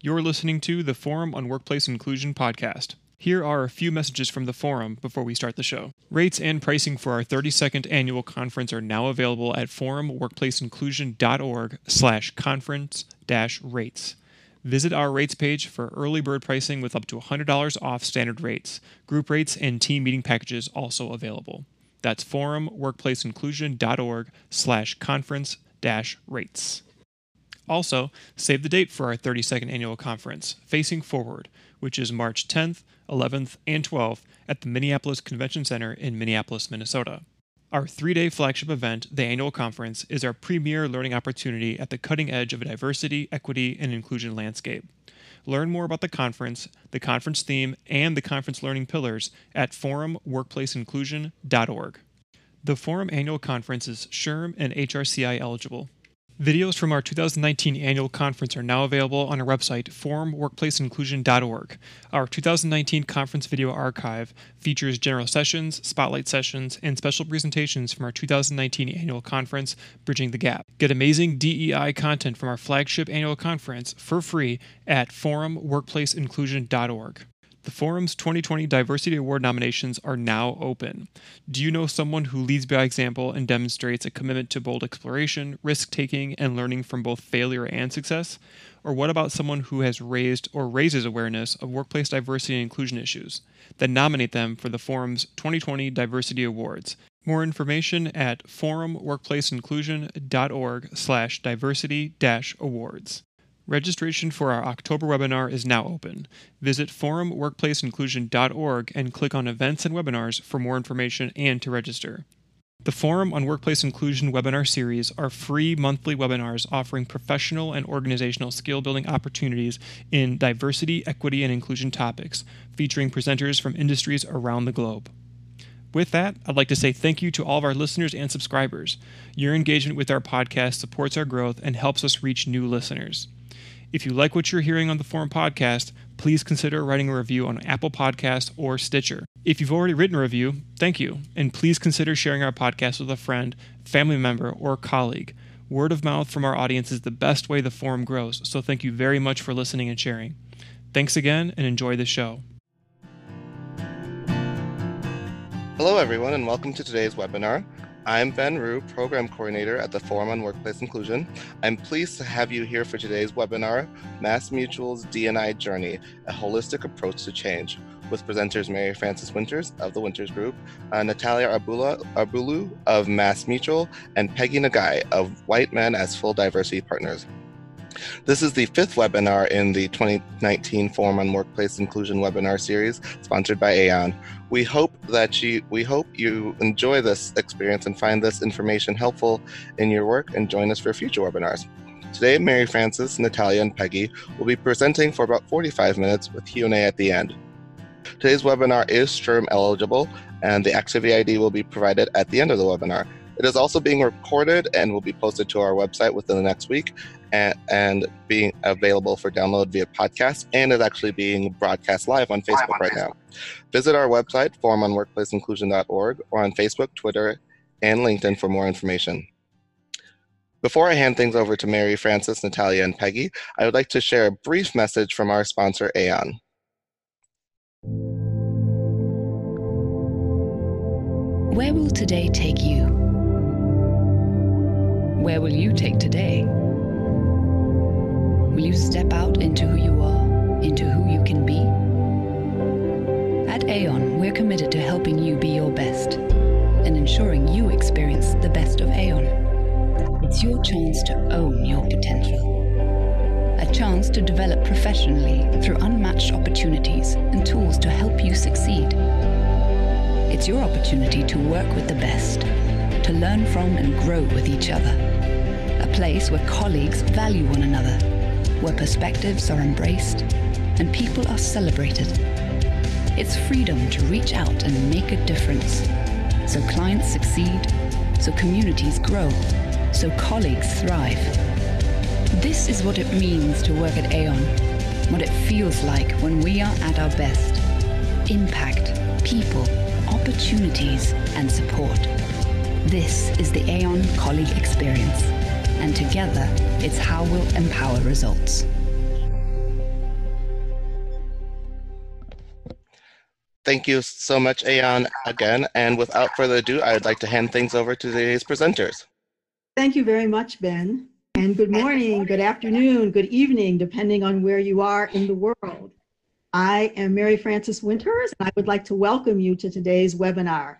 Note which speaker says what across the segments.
Speaker 1: You're listening to the Forum on Workplace Inclusion podcast. Here are a few messages from the forum before we start the show. Rates and pricing for our 32nd annual conference are now available at forumworkplaceinclusion.org slash conference dash rates. Visit our rates page for early bird pricing with up to $100 off standard rates. Group rates and team meeting packages also available. That's forumworkplaceinclusion.org slash conference dash rates. Also, save the date for our 32nd annual conference, Facing Forward, which is March 10th, 11th, and 12th at the Minneapolis Convention Center in Minneapolis, Minnesota. Our three day flagship event, the annual conference, is our premier learning opportunity at the cutting edge of a diversity, equity, and inclusion landscape. Learn more about the conference, the conference theme, and the conference learning pillars at forumworkplaceinclusion.org. The Forum Annual Conference is SHRM and HRCI eligible. Videos from our 2019 annual conference are now available on our website, forumworkplaceinclusion.org. Our 2019 conference video archive features general sessions, spotlight sessions, and special presentations from our 2019 annual conference, Bridging the Gap. Get amazing DEI content from our flagship annual conference for free at forumworkplaceinclusion.org. The Forum's 2020 Diversity Award nominations are now open. Do you know someone who leads by example and demonstrates a commitment to bold exploration, risk taking, and learning from both failure and success? Or what about someone who has raised or raises awareness of workplace diversity and inclusion issues? Then nominate them for the Forum's 2020 Diversity Awards. More information at forumworkplaceinclusion.org slash diversity awards. Registration for our October webinar is now open. Visit forumworkplaceinclusion.org and click on Events and Webinars for more information and to register. The Forum on Workplace Inclusion webinar series are free monthly webinars offering professional and organizational skill building opportunities in diversity, equity, and inclusion topics, featuring presenters from industries around the globe. With that, I'd like to say thank you to all of our listeners and subscribers. Your engagement with our podcast supports our growth and helps us reach new listeners. If you like what you're hearing on the Forum podcast, please consider writing a review on Apple Podcast or Stitcher. If you've already written a review, thank you, and please consider sharing our podcast with a friend, family member, or colleague. Word of mouth from our audience is the best way the forum grows, so thank you very much for listening and sharing. Thanks again, and enjoy the show.
Speaker 2: Hello, everyone, and welcome to today's webinar. I'm Ben Rue, Program Coordinator at the Forum on Workplace Inclusion. I'm pleased to have you here for today's webinar, MassMutual's D&I Journey, a holistic approach to change, with presenters Mary Frances Winters of the Winters Group, uh, Natalia Arbula, Arbulu of MassMutual, and Peggy Nagae of White Men as Full Diversity Partners. This is the fifth webinar in the 2019 Forum on Workplace Inclusion webinar series, sponsored by Aon. We hope that you we hope you enjoy this experience and find this information helpful in your work and join us for future webinars. Today, Mary Frances, Natalia, and Peggy will be presenting for about 45 minutes with Q&A at the end. Today's webinar is SHRM eligible, and the activity ID will be provided at the end of the webinar. It is also being recorded and will be posted to our website within the next week and, and being available for download via podcast and is actually being broadcast live on Facebook on right Facebook. now. Visit our website, forumonworkplaceinclusion.org, or on Facebook, Twitter, and LinkedIn for more information. Before I hand things over to Mary, Frances, Natalia, and Peggy, I would like to share a brief message from our sponsor, Aon.
Speaker 3: Where will today take you? Where will you take today? Will you step out into who you are, into who you can be? At Aon, we're committed to helping you be your best and ensuring you experience the best of Aon. It's your chance to own your potential. A chance to develop professionally through unmatched opportunities and tools to help you succeed. It's your opportunity to work with the best, to learn from and grow with each other. A place where colleagues value one another where perspectives are embraced and people are celebrated. It's freedom to reach out and make a difference so clients succeed, so communities grow, so colleagues thrive. This is what it means to work at Aon, what it feels like when we are at our best. Impact, people, opportunities, and support. This is the Aon colleague experience and together, it's how we'll empower results.
Speaker 2: Thank you so much, Aon, again. And without further ado, I would like to hand things over to today's presenters.
Speaker 4: Thank you very much, Ben. And good morning, good afternoon, good evening, depending on where you are in the world. I am Mary Frances Winters, and I would like to welcome you to today's webinar.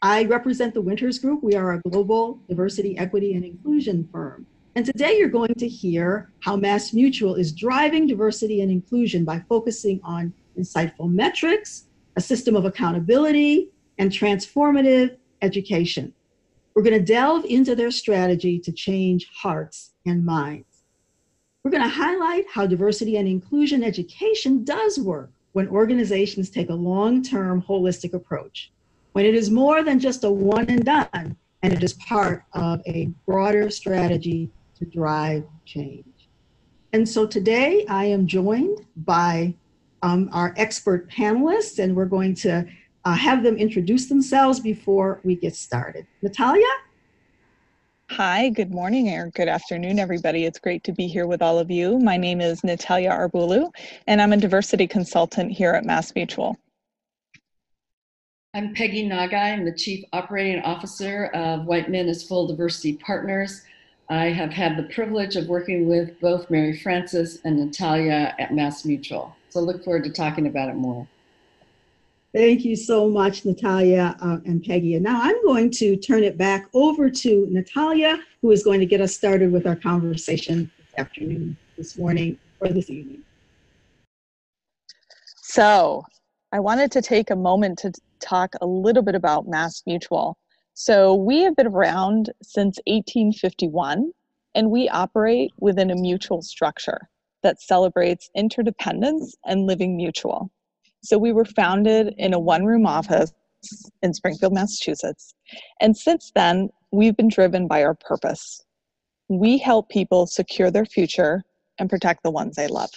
Speaker 4: I represent the Winters Group. We are a global diversity, equity, and inclusion firm. And today you're going to hear how Mass Mutual is driving diversity and inclusion by focusing on insightful metrics, a system of accountability, and transformative education. We're going to delve into their strategy to change hearts and minds. We're going to highlight how diversity and inclusion education does work when organizations take a long term holistic approach, when it is more than just a one and done, and it is part of a broader strategy to drive change. And so today I am joined by um, our expert panelists, and we're going to uh, have them introduce themselves before we get started. Natalia?
Speaker 5: Hi, good morning or good afternoon, everybody. It's great to be here with all of you. My name is Natalia Arbulu, and I'm a diversity consultant here at Mass Mutual.
Speaker 6: I'm Peggy Nagae. I'm the Chief Operating Officer of White Men as Full Diversity Partners. I have had the privilege of working with both Mary Frances and Natalia at Mass Mutual. So look forward to talking about it more.
Speaker 4: Thank you so much, Natalia uh, and Peggy. And now I'm going to turn it back over to Natalia, who is going to get us started with our conversation this afternoon, this morning, or this evening.
Speaker 5: So, I wanted to take a moment to talk a little bit about Mass Mutual. So, we have been around since 1851, and we operate within a mutual structure that celebrates interdependence and living mutual. So we were founded in a one room office in Springfield, Massachusetts. And since then, we've been driven by our purpose. We help people secure their future and protect the ones they love.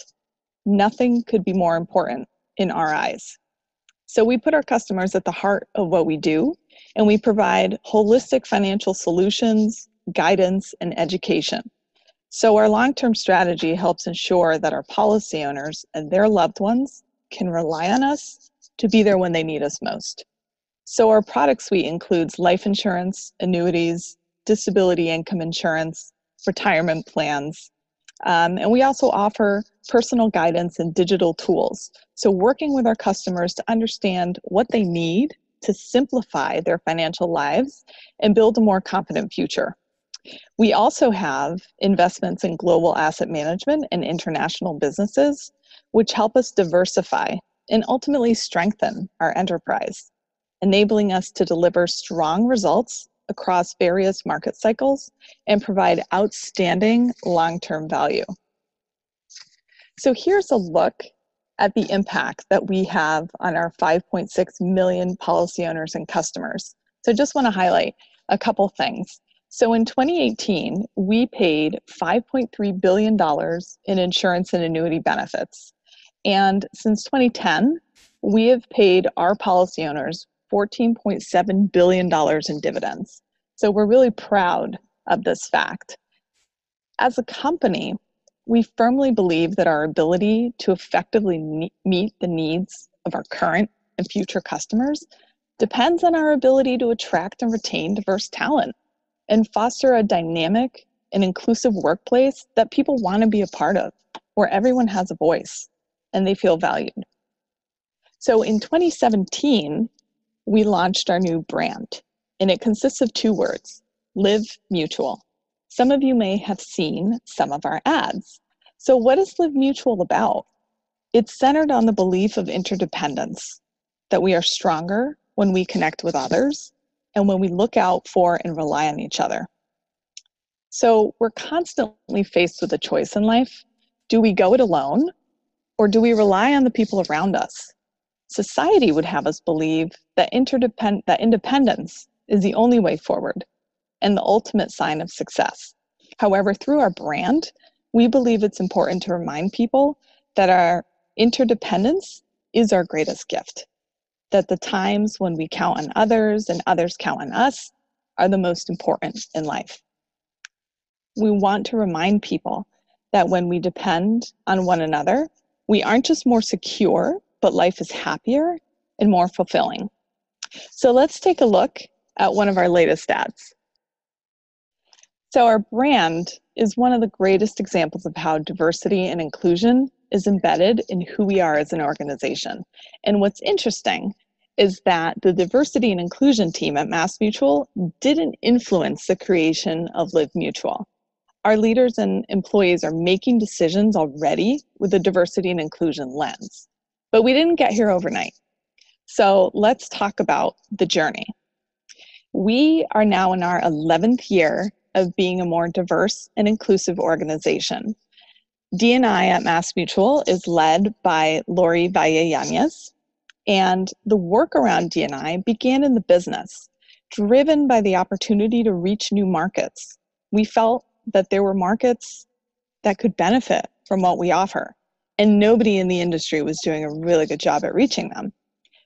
Speaker 5: Nothing could be more important in our eyes. So we put our customers at the heart of what we do, and we provide holistic financial solutions, guidance, and education so, our long term strategy helps ensure that our policy owners and their loved ones can rely on us to be there when they need us most. So, our product suite includes life insurance, annuities, disability income insurance, retirement plans, um, and we also offer personal guidance and digital tools. So, working with our customers to understand what they need to simplify their financial lives and build a more confident future. We also have investments in global asset management and international businesses, which help us diversify and ultimately strengthen our enterprise, enabling us to deliver strong results across various market cycles and provide outstanding long term value. So, here's a look at the impact that we have on our 5.6 million policy owners and customers. So, just want to highlight a couple things. So in 2018, we paid $5.3 billion in insurance and annuity benefits. And since 2010, we have paid our policy owners $14.7 billion in dividends. So we're really proud of this fact. As a company, we firmly believe that our ability to effectively meet the needs of our current and future customers depends on our ability to attract and retain diverse talent and foster a dynamic and inclusive workplace that people want to be a part of, where everyone has a voice and they feel valued. So in 2017, we launched our new brand, and it consists of two words Live Mutual. Some of you may have seen some of our ads. So, what is Live Mutual about? It's centered on the belief of interdependence, that we are stronger when we connect with others, and when we look out for and rely on each other. So we're constantly faced with a choice in life. Do we go it alone or do we rely on the people around us? Society would have us believe that, interdepend- that independence is the only way forward and the ultimate sign of success. However, through our brand, we believe it's important to remind people that our interdependence is our greatest gift that the times when we count on others and others count on us are the most important in life. We want to remind people that when we depend on one another, we aren't just more secure, but life is happier and more fulfilling. So let's take a look at one of our latest ads. So, our brand is one of the greatest examples of how diversity and inclusion is embedded in who we are as an organization. And what's interesting is that the diversity and inclusion team at MassMutual didn't influence the creation of Live Mutual. Our leaders and employees are making decisions already with a diversity and inclusion lens. But we didn't get here overnight. So let's talk about the journey. We are now in our 11th year of being a more diverse and inclusive organization. DNI at MassMutual is led by Lori Valle Yanez, and the work around DNI began in the business, driven by the opportunity to reach new markets. We felt that there were markets that could benefit from what we offer, and nobody in the industry was doing a really good job at reaching them.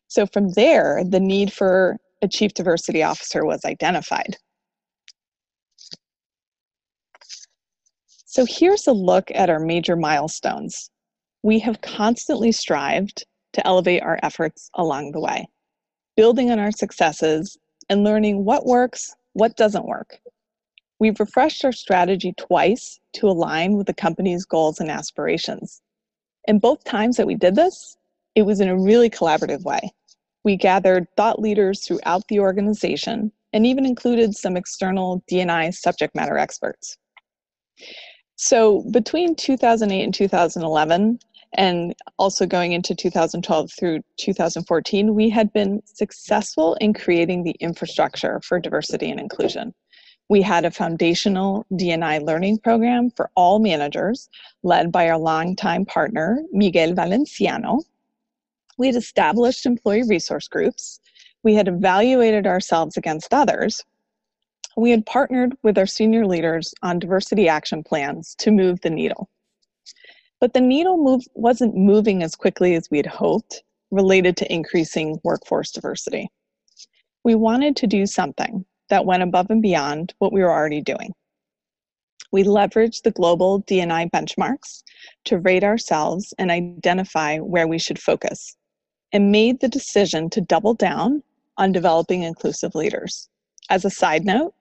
Speaker 5: So from there, the need for a chief diversity officer was identified. So here's a look at our major milestones. We have constantly strived to elevate our efforts along the way, building on our successes and learning what works, what doesn't work. We've refreshed our strategy twice to align with the company's goals and aspirations. And both times that we did this, it was in a really collaborative way. We gathered thought leaders throughout the organization and even included some external DNI subject matter experts. So between 2008 and 2011, and also going into 2012 through 2014, we had been successful in creating the infrastructure for diversity and inclusion. We had a foundational DNI learning program for all managers, led by our longtime partner, Miguel Valenciano. We had established employee resource groups. We had evaluated ourselves against others. We had partnered with our senior leaders on diversity action plans to move the needle. But the needle move wasn't moving as quickly as we had hoped related to increasing workforce diversity. We wanted to do something that went above and beyond what we were already doing. We leveraged the global DNI benchmarks to rate ourselves and identify where we should focus, and made the decision to double down on developing inclusive leaders. As a side note,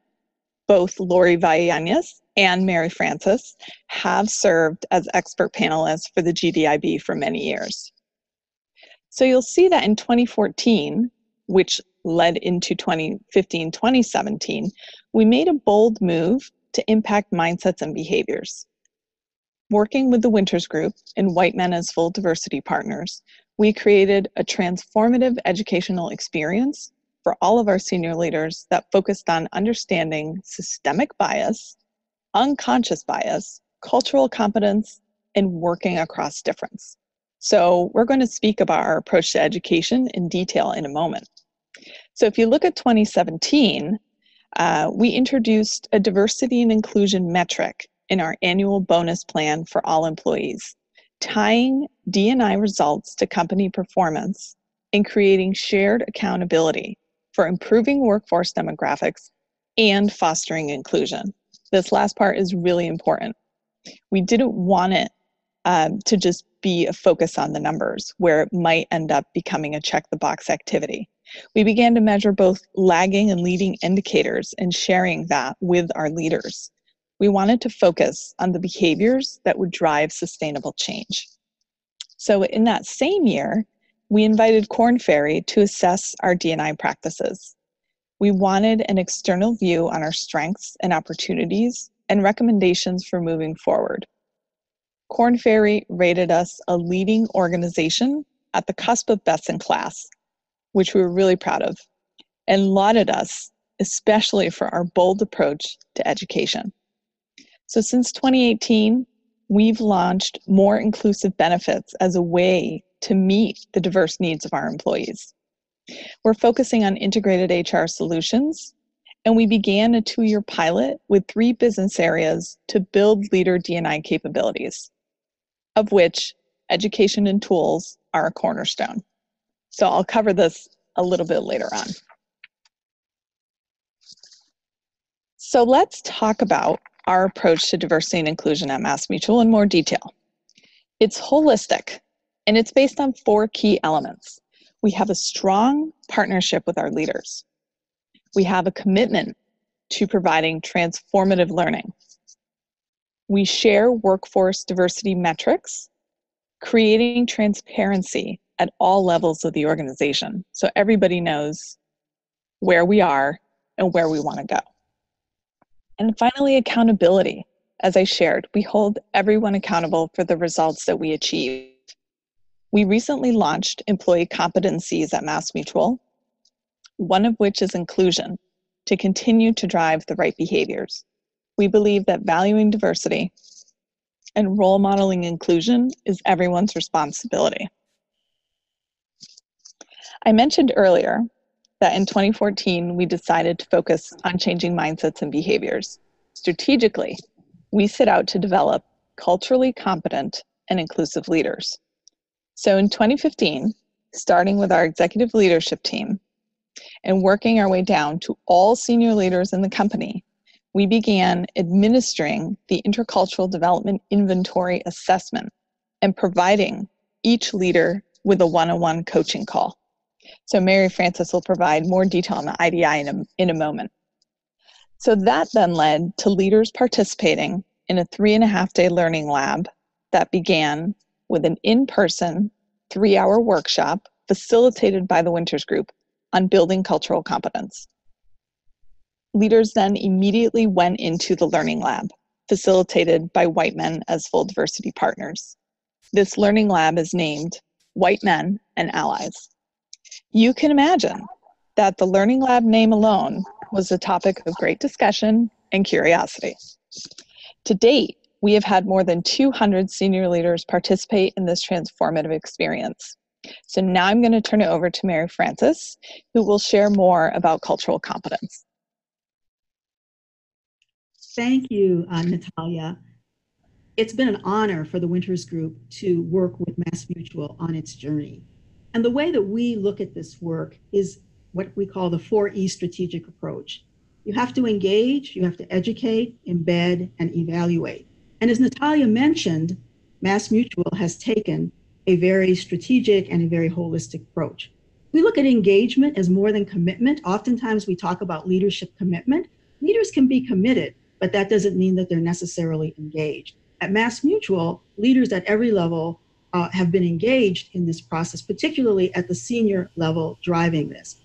Speaker 5: both Lori Vallanez and Mary Frances have served as expert panelists for the GDIB for many years. So you'll see that in 2014, which led into 2015 2017, we made a bold move to impact mindsets and behaviors. Working with the Winters Group and White Men as Full Diversity Partners, we created a transformative educational experience for all of our senior leaders that focused on understanding systemic bias, unconscious bias, cultural competence, and working across difference. So, we're going to speak about our approach to education in detail in a moment. So, if you look at 2017, uh, we introduced a diversity and inclusion metric in our annual bonus plan for all employees, tying DNI results to company performance and creating shared accountability for improving workforce demographics and fostering inclusion. This last part is really important. We didn't want it um, to just be a focus on the numbers where it might end up becoming a check the box activity. We began to measure both lagging and leading indicators and sharing that with our leaders. We wanted to focus on the behaviors that would drive sustainable change. So, in that same year, we invited Korn Ferry to assess our DNI practices. We wanted an external view on our strengths and opportunities and recommendations for moving forward. Korn Ferry rated us a leading organization at the cusp of best in class, which we were really proud of, and lauded us especially for our bold approach to education. So since 2018, we've launched more inclusive benefits as a way to meet the diverse needs of our employees. We're focusing on integrated HR solutions, and we began a two year pilot with three business areas to build leader DNI capabilities, of which education and tools are a cornerstone. So I'll cover this a little bit later on. So let's talk about our approach to diversity and inclusion at MassMutual in more detail. It's holistic and it's based on four key elements. We have a strong partnership with our leaders. We have a commitment to providing transformative learning. We share workforce diversity metrics, creating transparency at all levels of the organization so everybody knows where we are and where we want to go. And finally, accountability. As I shared, we hold everyone accountable for the results that we achieve. We recently launched employee competencies at MassMutual, one of which is inclusion, to continue to drive the right behaviors. We believe that valuing diversity and role modeling inclusion is everyone's responsibility. I mentioned earlier that in 2014, we decided to focus on changing mindsets and behaviors. Strategically, we set out to develop culturally competent and inclusive leaders. So in 2015, starting with our executive leadership team and working our way down to all senior leaders in the company, we began administering the Intercultural Development Inventory Assessment and providing each leader with a one on one coaching call. So, Mary Frances will provide more detail on the IDI in a, in a moment. So, that then led to leaders participating in a three and a half day learning lab that began with an in person three hour workshop facilitated by the Winters Group on building cultural competence. Leaders then immediately went into the Learning Lab, facilitated by white men as full diversity partners. This Learning Lab is named White Men and Allies. You can imagine that the Learning Lab name alone was a topic of great discussion and curiosity. To date, we have had more than 200 senior leaders participate in this transformative experience. So now I'm going to turn it over to Mary Frances, who will share more about cultural competence.
Speaker 4: Thank you, uh, Natalia. It's been an honor for the Winters Group to work with Mass Mutual on its journey. And the way that we look at this work is what we call the 4E strategic approach. You have to engage, you have to educate, embed, and evaluate. And as Natalia mentioned, Mass Mutual has taken a very strategic and a very holistic approach. We look at engagement as more than commitment. Oftentimes we talk about leadership commitment. Leaders can be committed, but that doesn't mean that they're necessarily engaged. At Mass Mutual, leaders at every level uh, have been engaged in this process, particularly at the senior level driving this.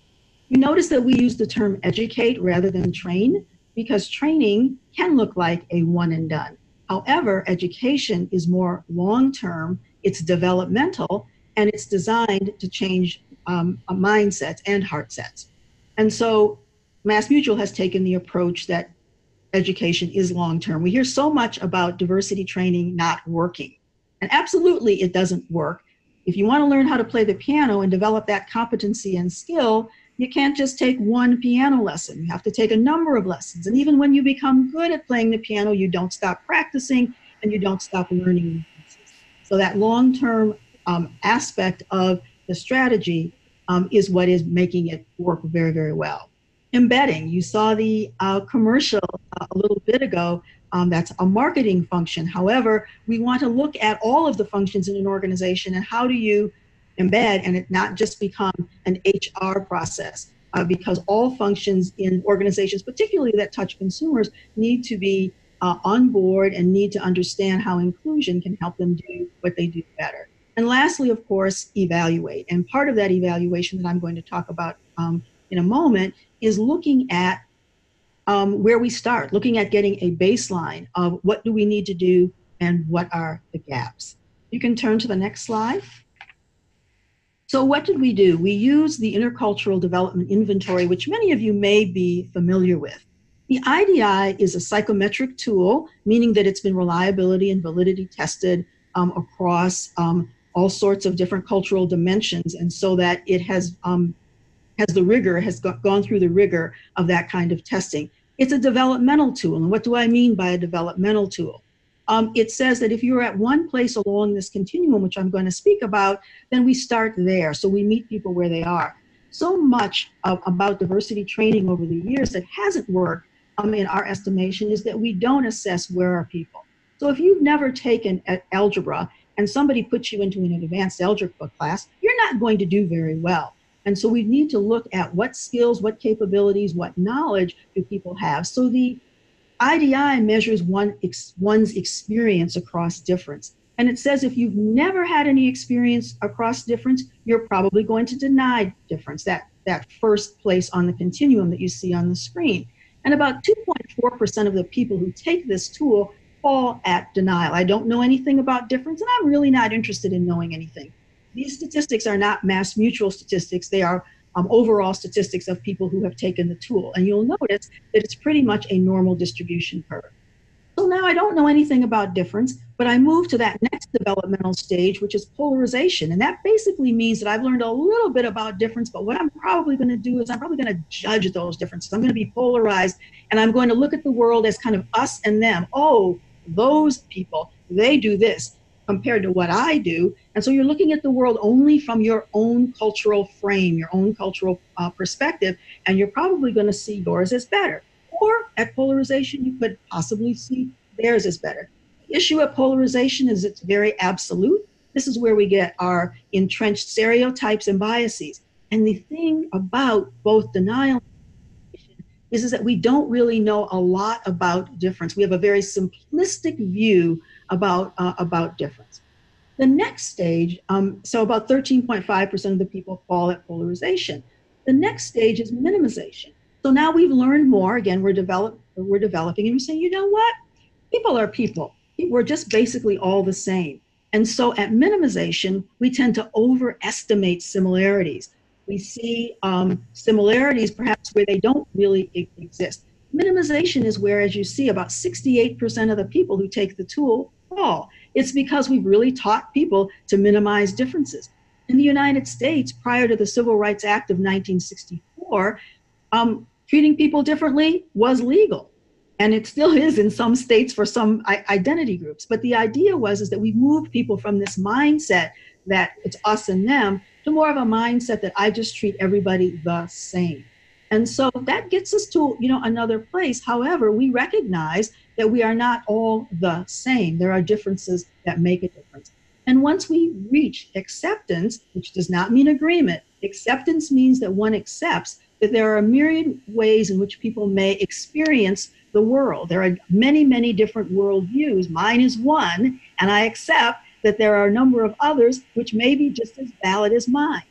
Speaker 4: You notice that we use the term educate rather than train because training can look like a one and done. However, education is more long term, it's developmental, and it's designed to change um, mindsets and heart sets. And so MassMutual has taken the approach that education is long term. We hear so much about diversity training not working. And absolutely, it doesn't work. If you want to learn how to play the piano and develop that competency and skill, you can't just take one piano lesson. You have to take a number of lessons. And even when you become good at playing the piano, you don't stop practicing and you don't stop learning. So, that long term um, aspect of the strategy um, is what is making it work very, very well embedding. You saw the uh, commercial uh, a little bit ago. Um, that's a marketing function. However, we want to look at all of the functions in an organization and how do you embed and it not just become an HR process. Uh, because all functions in organizations, particularly that touch consumers, need to be uh, on board and need to understand how inclusion can help them do what they do better. And lastly, of course, evaluate. And part of that evaluation that I'm going to talk about um, in a moment is looking at um, where we start, looking at getting a baseline of what do we need to do and what are the gaps. You can turn to the next slide. So what did we do? We used the Intercultural Development Inventory, which many of you may be familiar with. The IDI is a psychometric tool, meaning that it's been reliability and validity tested um, across um, all sorts of different cultural dimensions, and so that it has um, has the rigor, has gone through the rigor of that kind of testing. It's a developmental tool. And what do I mean by a developmental tool? Um, it says that if you're at one place along this continuum, which I'm going to speak about, then we start there. So we meet people where they are. So much of, about diversity training over the years that hasn't worked, um, in our estimation, is that we don't assess where are people. So if you've never taken algebra and somebody puts you into an advanced algebra class, you're not going to do very well. And so we need to look at what skills, what capabilities, what knowledge do people have. So the IDI measures one, ex, one's experience across difference. And it says if you've never had any experience across difference, you're probably going to deny difference, that, that first place on the continuum that you see on the screen. And about 2.4% of the people who take this tool fall at denial. I don't know anything about difference, and I'm really not interested in knowing anything. These statistics are not mass mutual statistics, they are um, overall statistics of people who have taken the tool. And you'll notice that it's pretty much a normal distribution curve. So now I don't know anything about difference, but I move to that next developmental stage, which is polarization. And that basically means that I've learned a little bit about difference, but what I'm probably going to do is I'm probably going to judge those differences. I'm going to be polarized and I'm going to look at the world as kind of us and them. Oh, those people, they do this compared to what I do. And so you're looking at the world only from your own cultural frame, your own cultural uh, perspective, and you're probably going to see yours as better. Or at polarization, you could possibly see theirs as better. The issue at polarization is it's very absolute. This is where we get our entrenched stereotypes and biases. And the thing about both denial is, is that we don't really know a lot about difference. We have a very simplistic view about, uh, about difference. The next stage, um, so about 13.5% of the people fall at polarization. The next stage is minimization. So now we've learned more. Again, we're, develop, we're developing and we're saying, you know what? People are people. We're just basically all the same. And so at minimization, we tend to overestimate similarities. We see um, similarities perhaps where they don't really exist. Minimization is where, as you see, about 68% of the people who take the tool fall. It's because we've really taught people to minimize differences. In the United States, prior to the Civil Rights Act of 1964, um, treating people differently was legal. And it still is in some states for some identity groups. But the idea was is that we moved people from this mindset that it's us and them to more of a mindset that I just treat everybody the same. And so that gets us to, you know, another place. However, we recognize that we are not all the same. There are differences that make a difference. And once we reach acceptance, which does not mean agreement, acceptance means that one accepts that there are a myriad ways in which people may experience the world. There are many, many different worldviews. Mine is one, and I accept that there are a number of others which may be just as valid as mine.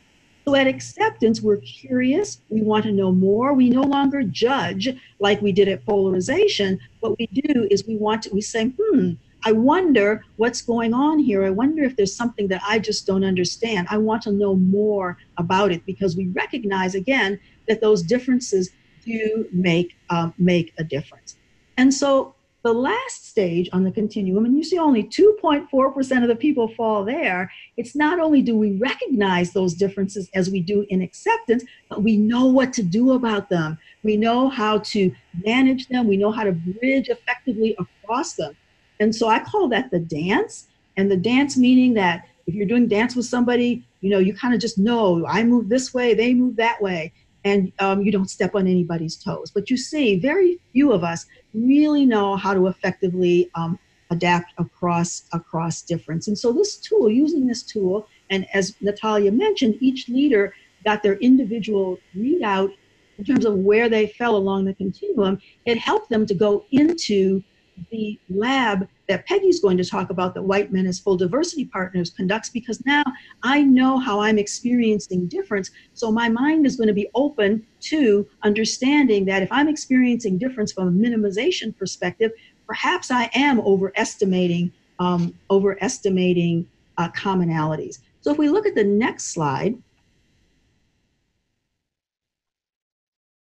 Speaker 4: So at acceptance, we're curious, we want to know more. We no longer judge like we did at polarization. What we do is we want to, we say, hmm, I wonder what's going on here. I wonder if there's something that I just don't understand. I want to know more about it because we recognize again that those differences do make um, make a difference. And so the last stage on the continuum, and you see only 2.4% of the people fall there, it's not only do we recognize those differences as we do in acceptance, but we know what to do about them. We know how to manage them, we know how to bridge effectively across them. And so I call that the dance. And the dance meaning that if you're doing dance with somebody, you know, you kind of just know I move this way, they move that way and um, you don't step on anybody's toes. But you see, very few of us really know how to effectively um, adapt across across difference. And so this tool, using this tool, and as Natalia mentioned, each leader got their individual readout in terms of where they fell along the continuum. It helped them to go into the lab that Peggy's going to talk about that White Men as Full Diversity Partners conducts because now I know how I'm experiencing difference. So my mind is going to be open to understanding that if I'm experiencing difference from a minimization perspective, perhaps I am overestimating um, overestimating uh, commonalities. So if we look at the next slide,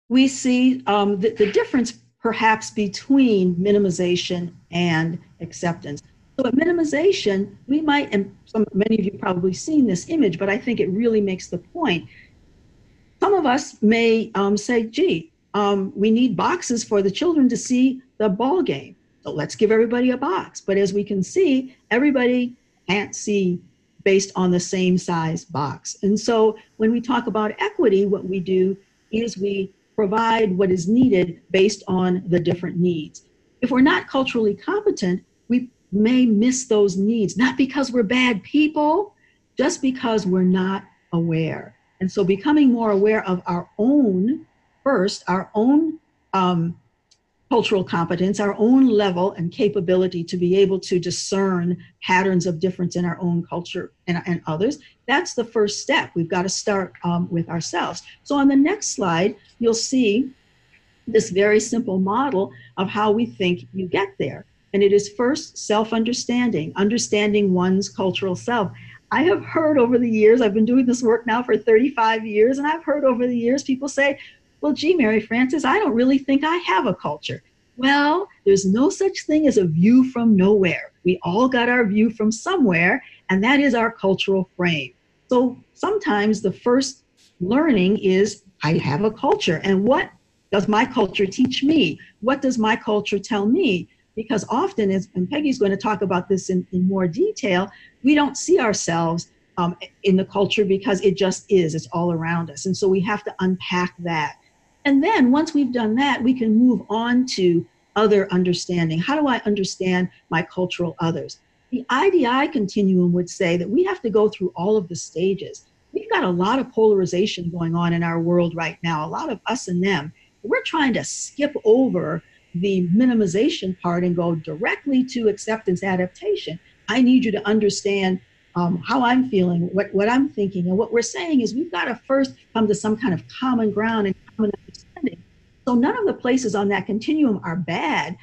Speaker 4: we see um, the, the difference perhaps between minimization and acceptance. So at minimization, we might, and some, many of you probably seen this image, but I think it really makes the point. Some of us may um, say, gee, um, we need boxes for the children to see the ball game. So let's give everybody a box. But as we can see, everybody can't see based on the same size box. And so when we talk about equity, what we do is we provide what is needed based on the different needs. If we're not culturally competent, we may miss those needs, not because we're bad people, just because we're not aware. And so becoming more aware of our own, first, our own um, cultural competence, our own level and capability to be able to discern patterns of difference in our own culture and, and others. That's the first step. We've got to start um, with ourselves. So on the next slide, you'll see this very simple model of how we think you get there. And it is first self understanding, understanding one's cultural self. I have heard over the years, I've been doing this work now for 35 years, and I've heard over the years people say, well, gee, Mary Frances, I don't really think I have a culture. Well, there's no such thing as a view from nowhere. We all got our view from somewhere, and that is our cultural frame. So sometimes the first learning is I have a culture, and what does my culture teach me? What does my culture tell me? Because often, and Peggy's going to talk about this in, in more detail, we don't see ourselves um, in the culture because it just is, it's all around us. And so we have to unpack that. And then once we've done that, we can move on to other understanding. How do I understand my cultural others? The IDI continuum would say that we have to go through all of the stages. We've got a lot of polarization going on in our world right now, a lot of us and them. We're trying to skip over the minimization part and go directly to acceptance adaptation. I need you to understand um, how I'm feeling, what, what I'm thinking. And what we're saying is we've got to first come to some kind of common ground and. So none of the places on that continuum are bad,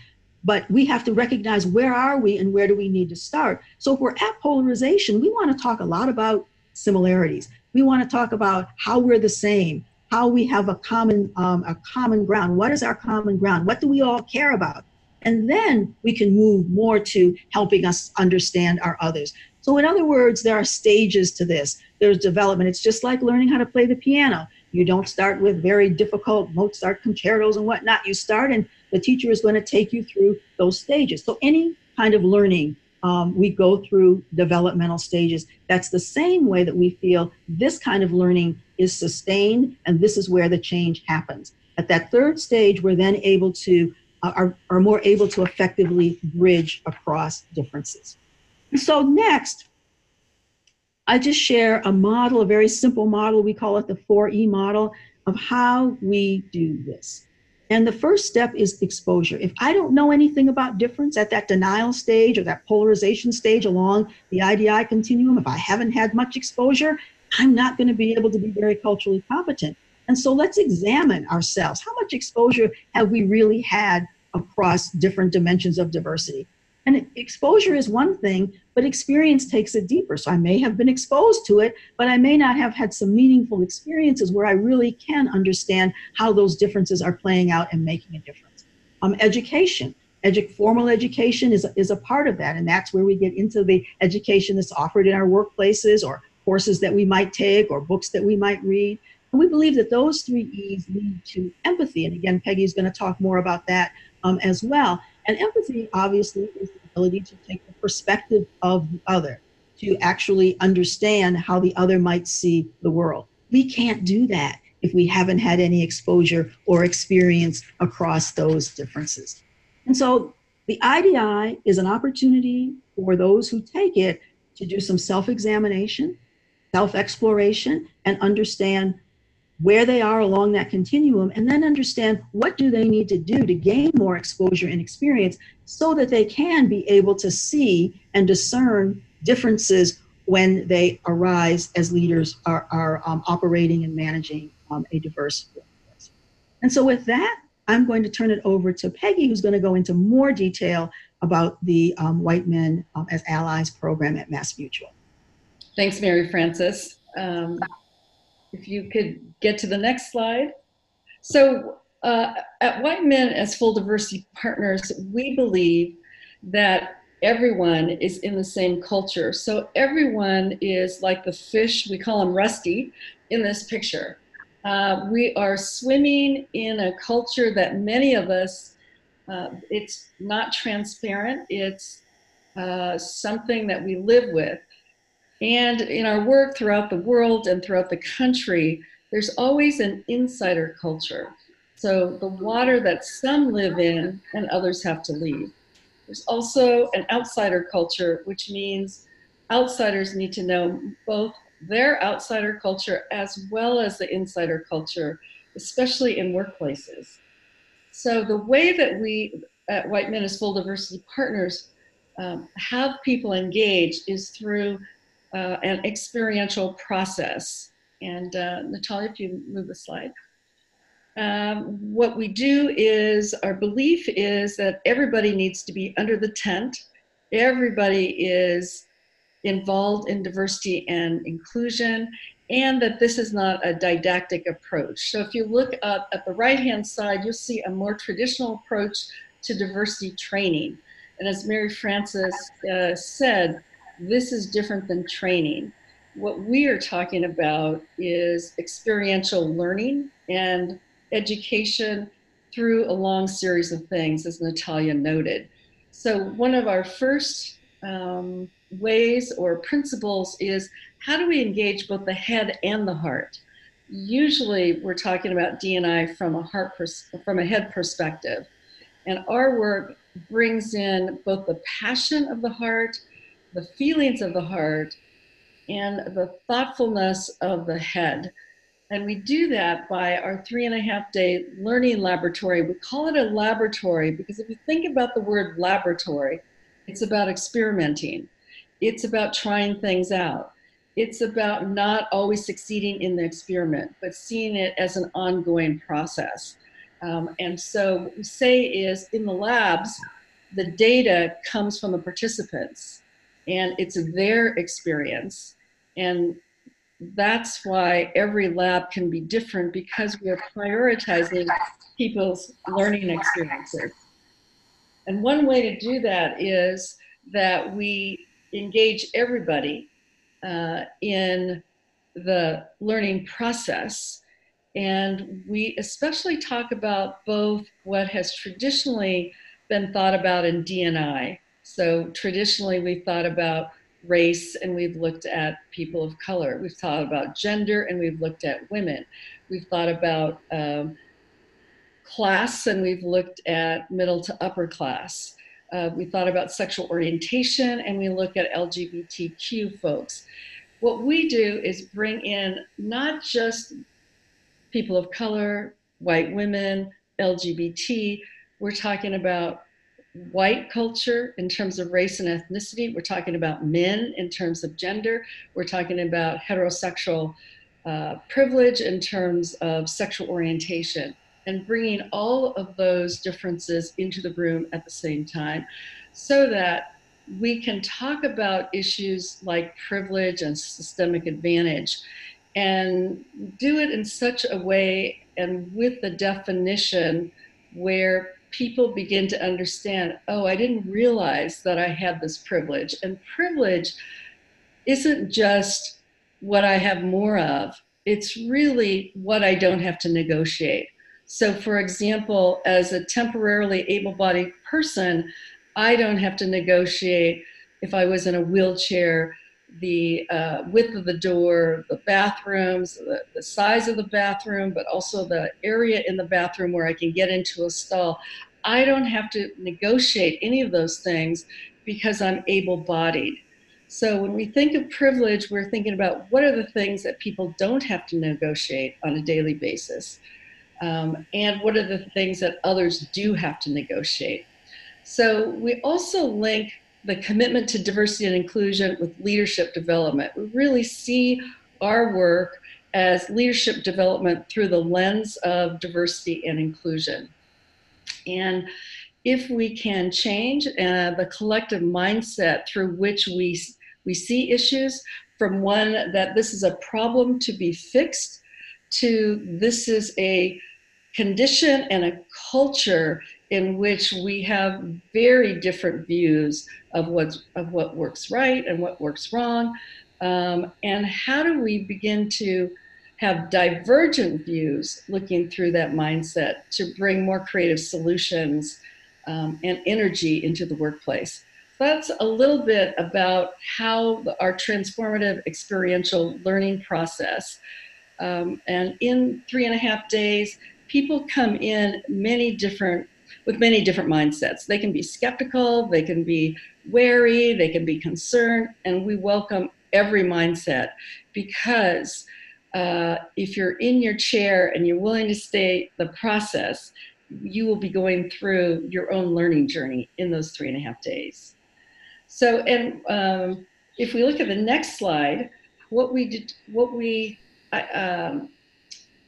Speaker 4: but we have to recognize where are we and where do we need to start. So if we're at polarization, we want to talk a lot about similarities. We want to talk about how we're the same, how we have a common um, a common ground. What is our common ground? What do we all care about? And then we can move more to helping us understand our others. So, in other words, there are stages to this. There's development. It's just like learning how to play the piano. You don't start with very difficult Mozart concertos and whatnot. You start, and the teacher is going to take you through those stages. So, any kind of learning, um, we go through developmental stages. That's the same way that we feel this kind of learning is sustained, and this is where the change happens. At that third stage, we're then able to uh, are, are more able to effectively bridge across differences. So next, I just share a model, a very simple model. We call it the 4E model of how we do this. And the first step is exposure. If I don't know anything about difference at that denial stage or that polarization stage along the IDI continuum, if I haven't had much exposure, I'm not going to be able to be very culturally competent. And so let's examine ourselves. How much exposure have we really had across different dimensions of diversity? And exposure is one thing, but experience takes it deeper. So I may have been exposed to it, but I may not have had some meaningful experiences where I really can understand how those differences are playing out and making a difference. Um, education. Edu- formal education is, is a part of that, and that's where we get into the education that's offered in our workplaces or courses that we might take or books that we might read. And we believe that those three E's lead to empathy. And again, Peggy's going to talk more about that um, as well. And empathy, obviously, is the ability to take the perspective of the other, to actually understand how the other might see the world. We can't do that if we haven't had any exposure or experience across those differences. And so the IDI is an opportunity for those who take it to do some self examination, self exploration, and understand where they are along that continuum and then understand what do they need to do to gain more exposure and experience so that they can be able to see and discern differences when they arise as leaders are, are um, operating and managing um, a diverse workforce. And so with that, I'm going to turn it over to Peggy, who's going to go into more detail about the um, White Men um, as Allies program at Mass Mutual.
Speaker 6: Thanks, Mary Frances. If you could get to the next slide. So uh, at White Men as Full Diversity Partners, we believe that everyone is in the same culture. So everyone is like the fish, we call him Rusty, in this picture. Uh, we are swimming in a culture that many of us, uh, it's not transparent, it's uh, something that we live with. And in our work throughout the world and throughout the country, there's always an insider culture. So the water that some live in and others have to leave. There's also an outsider culture, which means outsiders need to know both their outsider culture as well as the insider culture, especially in workplaces. So the way that we at White Men as Full Diversity Partners um, have people engage is through uh, an experiential process. And uh, Natalia, if you move the slide. Um, what we do is our belief is that everybody needs to be under the tent. Everybody is involved in diversity and inclusion, and that this is not a didactic approach. So if you look at, at the right hand side, you'll see a more traditional approach to diversity training. And as Mary Frances uh, said, this is different than training. What we are talking about is experiential learning and education through a long series of things, as Natalia noted. So, one of our first um, ways or principles is how do we engage both the head and the heart? Usually, we're talking about D&I from a heart pers- from a head perspective, and our work brings in both the passion of the heart, the feelings of the heart, and the thoughtfulness of the head. And we do that by our three and a half day learning laboratory. We call it a laboratory because if you think about the word laboratory, it's about experimenting, it's about trying things out. It's about not always succeeding in the experiment, but seeing it as an ongoing process. Um, and so, what we say is in the labs, the data comes from the participants and it's their experience. And that's why every lab can be different because we are prioritizing people's learning experiences. And one way to do that is that we engage everybody uh, in the learning process. And we especially talk about both what has traditionally been thought about in D&I. So traditionally, we've thought about race and we've looked at people of color. We've thought about gender and we've looked at women. We've thought about um, class and we've looked at middle to upper class. Uh, we thought about sexual orientation and we look at LGBTQ folks. What we do is bring in not just people of color, white women, LGBT, we're talking about white culture in terms of race and ethnicity. We're talking about men in terms of gender. We're talking about heterosexual uh, privilege in terms of sexual orientation and bringing all of those differences into the room at the same time so that we can talk about issues like privilege and systemic advantage and do it in such a way and with the definition where people begin to understand oh, I didn't realize that I had this privilege. And privilege isn't just what I have more of, it's really what I don't have to negotiate. So, for example, as a temporarily able bodied person, I don't have to negotiate if I was in a wheelchair the uh, width of the door, the bathrooms, the, the, size of the bathroom, but also the area in the bathroom where I can get into a stall. I don't have to negotiate any of those things because I'm able bodied. So when we think of privilege, we're thinking about what are the things that people don't have to negotiate on a daily basis, um, and what are the things that others do have to negotiate. So we also link the commitment to diversity and inclusion with leadership development. We really see our work as leadership development through the lens of diversity and inclusion. And if we can change uh, the collective mindset through which we, we see issues from one that this is a problem to be fixed to this is a condition and a culture in which we have very different views of what's of what works right and what works wrong um, and how do we begin to have divergent views looking through that mindset to bring more creative solutions um, and energy into the workplace. That's a little bit about how our transformative experiential learning process. Um, and in three and a half days, people come in many different with many different mindsets. They can be skeptical, they can be wary, they can be concerned, and we welcome every mindset because uh, if you're in your chair and you're willing to stay the process, you will be going through your own learning journey in those three and a half days. So, and um, if we look at the next slide, what we did, what we um,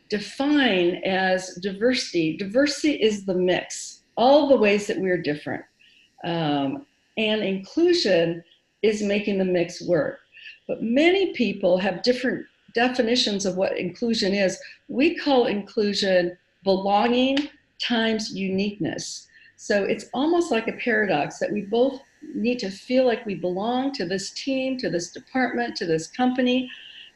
Speaker 6: define as diversity, diversity is the mix, all the ways that we're different. Um, and inclusion is making the mix work. But many people have different definitions of what inclusion is. We call inclusion belonging times uniqueness. So it's almost like a paradox that we both need to feel like we belong to this team, to this department, to this company.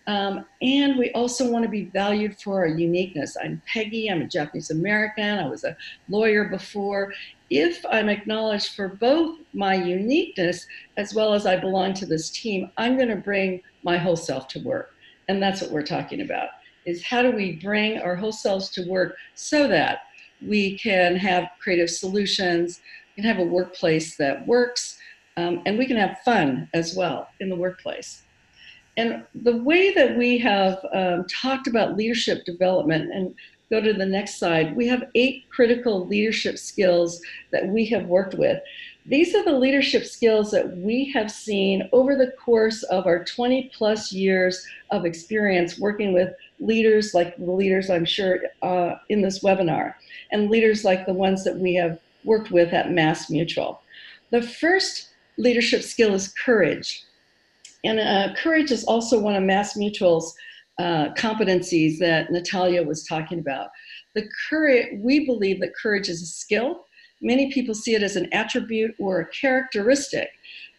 Speaker 6: Um, and we also want to be valued for our uniqueness. I'm Peggy, I'm a Japanese American, I was a lawyer before. If I'm acknowledged for both my uniqueness as well as I belong to this team, I'm going to bring my whole self to work. And that's what we're talking about is how do we bring our whole selves to work so that we can have creative solutions, we can have a workplace that works, um, and we can have fun as well in the workplace. And the way that we have um, talked about leadership development, and go to the next slide, we have eight critical leadership skills that we have worked with. These are the leadership skills that we have seen over the course of our 20 plus years of experience working with leaders like the leaders I'm sure uh, in this webinar, and leaders like the ones that we have worked with at MassMutual. The first leadership skill is courage. And uh, courage is also one of MassMutual's uh, competencies that Natalia was talking about. The courage, we believe that courage is a skill. Many people see it as an attribute or a characteristic,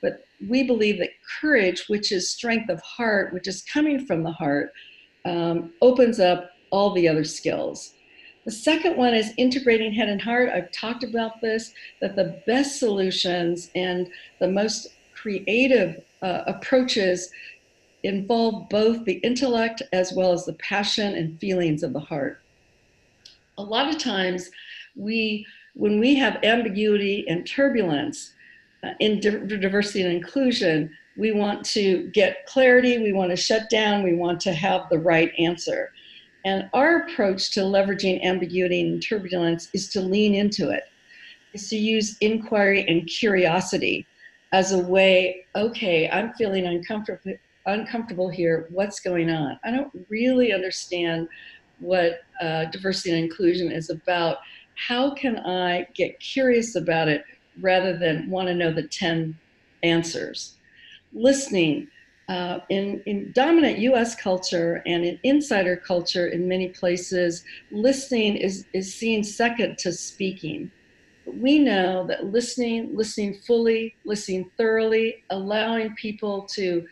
Speaker 6: but we believe that courage, which is strength of heart, which is coming from the heart, um, opens up all the other skills. The second one is integrating head and heart. I've talked about this, that the best solutions and the most creative uh, approaches involve both the intellect as well as the passion and feelings of the heart. A lot of times, we, when we have ambiguity and turbulence uh, in diversity and inclusion, we want to get clarity, we want to shut down, we want to have the right answer. And our approach to leveraging ambiguity and turbulence is to lean into it, is to use inquiry and curiosity as a way, okay, I'm feeling uncomfortable uncomfortable here. What's going on? I don't really understand what uh, diversity and inclusion is about. How can I get curious about it rather than want to know the 10 answers? Listening, uh, in, in dominant US culture and in insider culture in many places, listening is, is seen second to speaking. But we know that listening, listening fully, listening thoroughly, allowing people to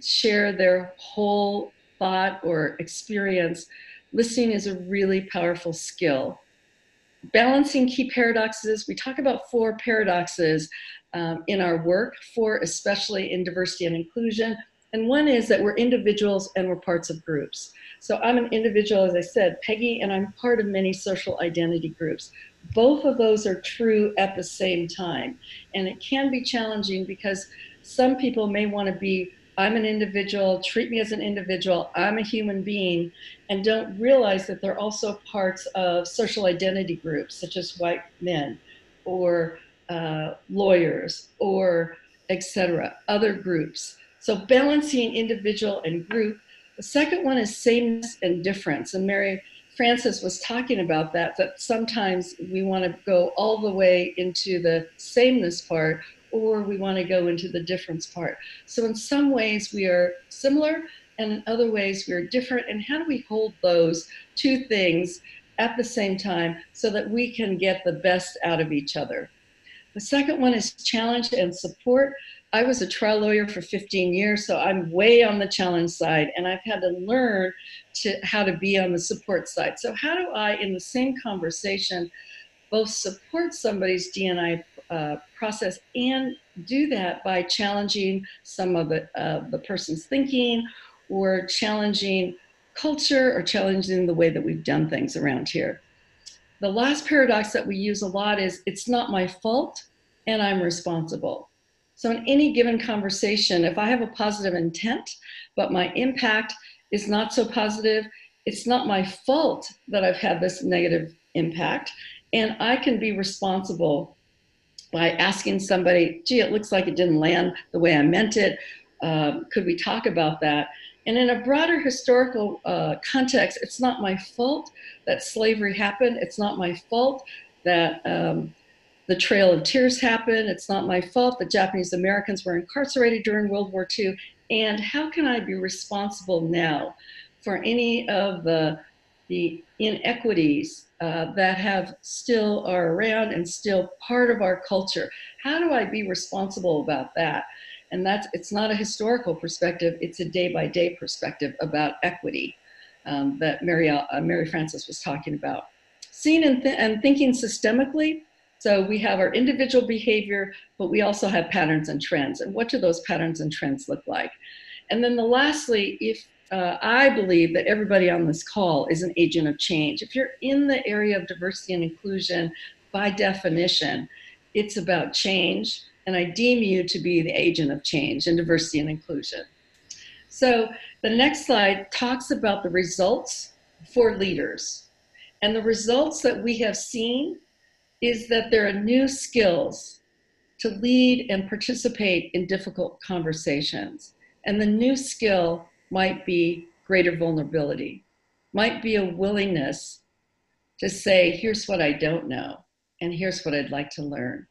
Speaker 6: share their whole thought or experience, listening is a really powerful skill. Balancing key paradoxes, we talk about four paradoxes um, in our work, four especially in diversity and inclusion. And one is that we're individuals and we're parts of groups. So I'm an individual, as I said, Peggy, and I'm part of many social identity groups. Both of those are true at the same time. And it can be challenging because some people may want to be I'm an individual, treat me as an individual, I'm a human being, and don't realize that they're also parts of social identity groups such as white men or uh, lawyers or etc. other groups. So balancing individual and group. The second one is sameness and difference. And Mary Frances was talking about that, that sometimes we want to go all the way into the sameness part or we want to go into the difference part. So in some ways we are similar and in other ways we are different. And how do we hold those two things at the same time so that we can get the best out of each other? The second one is challenge and support. I was a trial lawyer for 15 years, so I'm way on the challenge side, and I've had to learn to how to be on the support side. So how do I, in the same conversation, both support somebody's D&I uh, process and do that by challenging some of the, uh, the person's thinking or challenging culture or challenging the way that we've done things around here. The last paradox that we use a lot is it's not my fault and I'm responsible. So, in any given conversation, if I have a positive intent, but my impact is not so positive, it's not my fault that I've had this negative impact. And I can be responsible by asking somebody, gee, it looks like it didn't land the way I meant it. Uh, could we talk about that? And in a broader historical uh, context, it's not my fault that slavery happened. It's not my fault that um, the Trail of Tears happened. It's not my fault that Japanese Americans were incarcerated during World War II. And how can I be responsible now for any of the, the inequities uh, that have still are around and still part of our culture? How do I be responsible about that? And that's it's not a historical perspective; it's a day-by-day perspective about equity um, that Mary uh, Mary Frances was talking about. Seeing and, th- and thinking systemically. So we have our individual behavior, but we also have patterns and trends. And what do those patterns and trends look like? And then the lastly, if uh, I believe that everybody on this call is an agent of change. If you're in the area of diversity and inclusion, by definition, it's about change and I deem you to be the agent of change in diversity and inclusion. So the next slide talks about the results for leaders. And the results that we have seen is that there are new skills to lead and participate in difficult conversations. And the new skill might be greater vulnerability, might be a willingness to say, here's what I don't know, and here's what I'd like to learn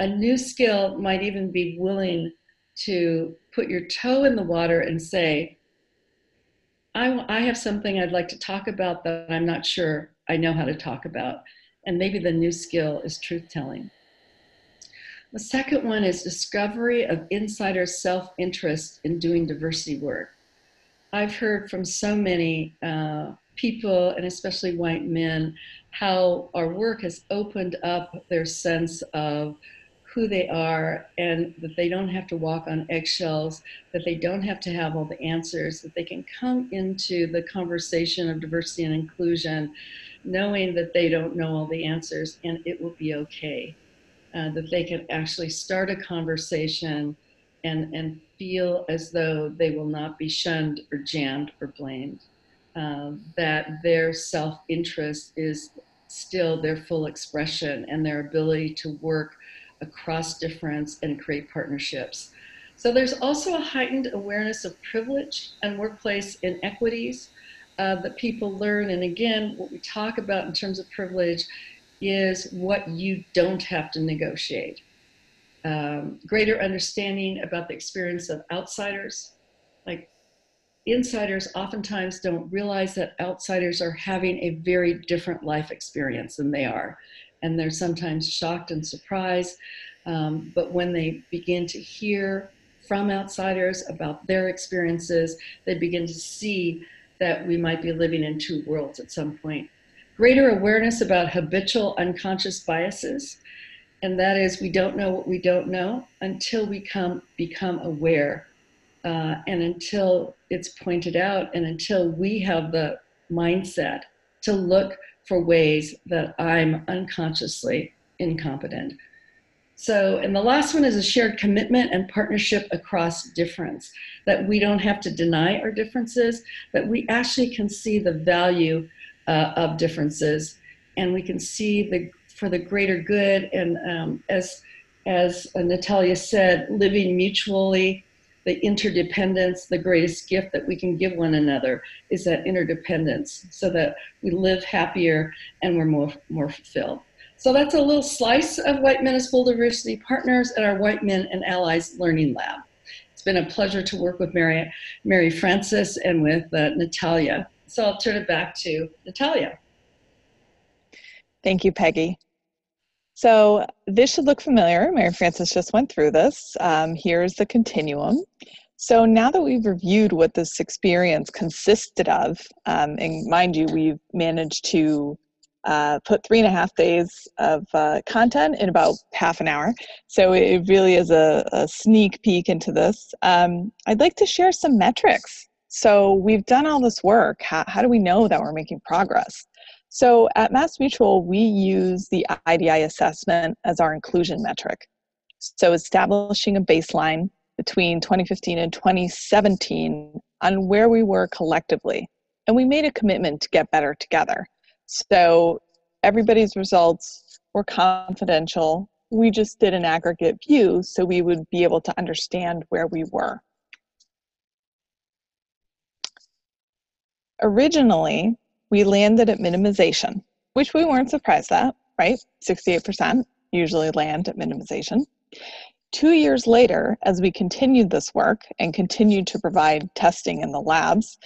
Speaker 6: a new skill might even be willing to put your toe in the water and say, I, I have something I'd like to talk about that I'm not sure I know how to talk about. And maybe the new skill is truth telling. The second one is discovery of insider self interest in doing diversity work. I've heard from so many uh, people, and especially white men, how our work has opened up their sense of who they are and that they don't have to walk on eggshells, that they don't have to have all the answers, that they can come into the conversation of diversity and inclusion knowing that they don't know all the answers and it will be okay. Uh, that they can actually start a conversation and, and feel as though they will not be shunned or jammed or blamed. Uh, that their self interest is still their full expression and their ability to work across difference and create partnerships. So there's also a heightened awareness of privilege and workplace inequities uh, that people learn. And again, what we talk about in terms of privilege is what you don't have to negotiate. Um, greater understanding about the experience of outsiders. Like insiders oftentimes don't realize that outsiders are having a very different life experience than they are and they're sometimes shocked and surprised. Um, but when they begin to hear from outsiders about their experiences, they begin to see that we might be living in two worlds at some point. Greater awareness about habitual unconscious biases, and that is we don't know what we don't know until we come become aware, uh, and until it's pointed out, and until we have the mindset to look for ways that I'm unconsciously incompetent. So, and the last one is a shared commitment and partnership across difference, that we don't have to deny our differences, that we actually can see the value uh, of differences and we can see the for the greater good and um, as as Natalia said, living mutually the interdependence, the greatest gift that we can give one another is that interdependence so that we live happier and we're more, more fulfilled. So that's a little slice of White Men as Full Diversity Partners at our White Men and Allies Learning Lab. It's been a pleasure to work with Mary, Mary Frances and with uh, Natalia. So I'll turn it back to Natalia.
Speaker 5: Thank you, Peggy. So this should look familiar. Mary Frances just went through this. Um, here's the continuum. So now that we've reviewed what this experience consisted of, um, and mind you, we've managed to uh, put three and a half days of uh, content in about half an hour. So it really is a, a sneak peek into this. Um, I'd like to share some metrics. So we've done all this work. How, how do we know that we're making progress? So at MassMutual, we use the IDI assessment as our inclusion metric. So, establishing a baseline between 2015 and 2017 on where we were collectively. And we made a commitment to get better together. So, everybody's results were confidential. We just did an aggregate view so we would be able to understand where we were. Originally, we landed at minimization, which we weren't surprised at, right? 68% usually land at minimization. Two years later, as we continued this work and continued to provide testing in the labs,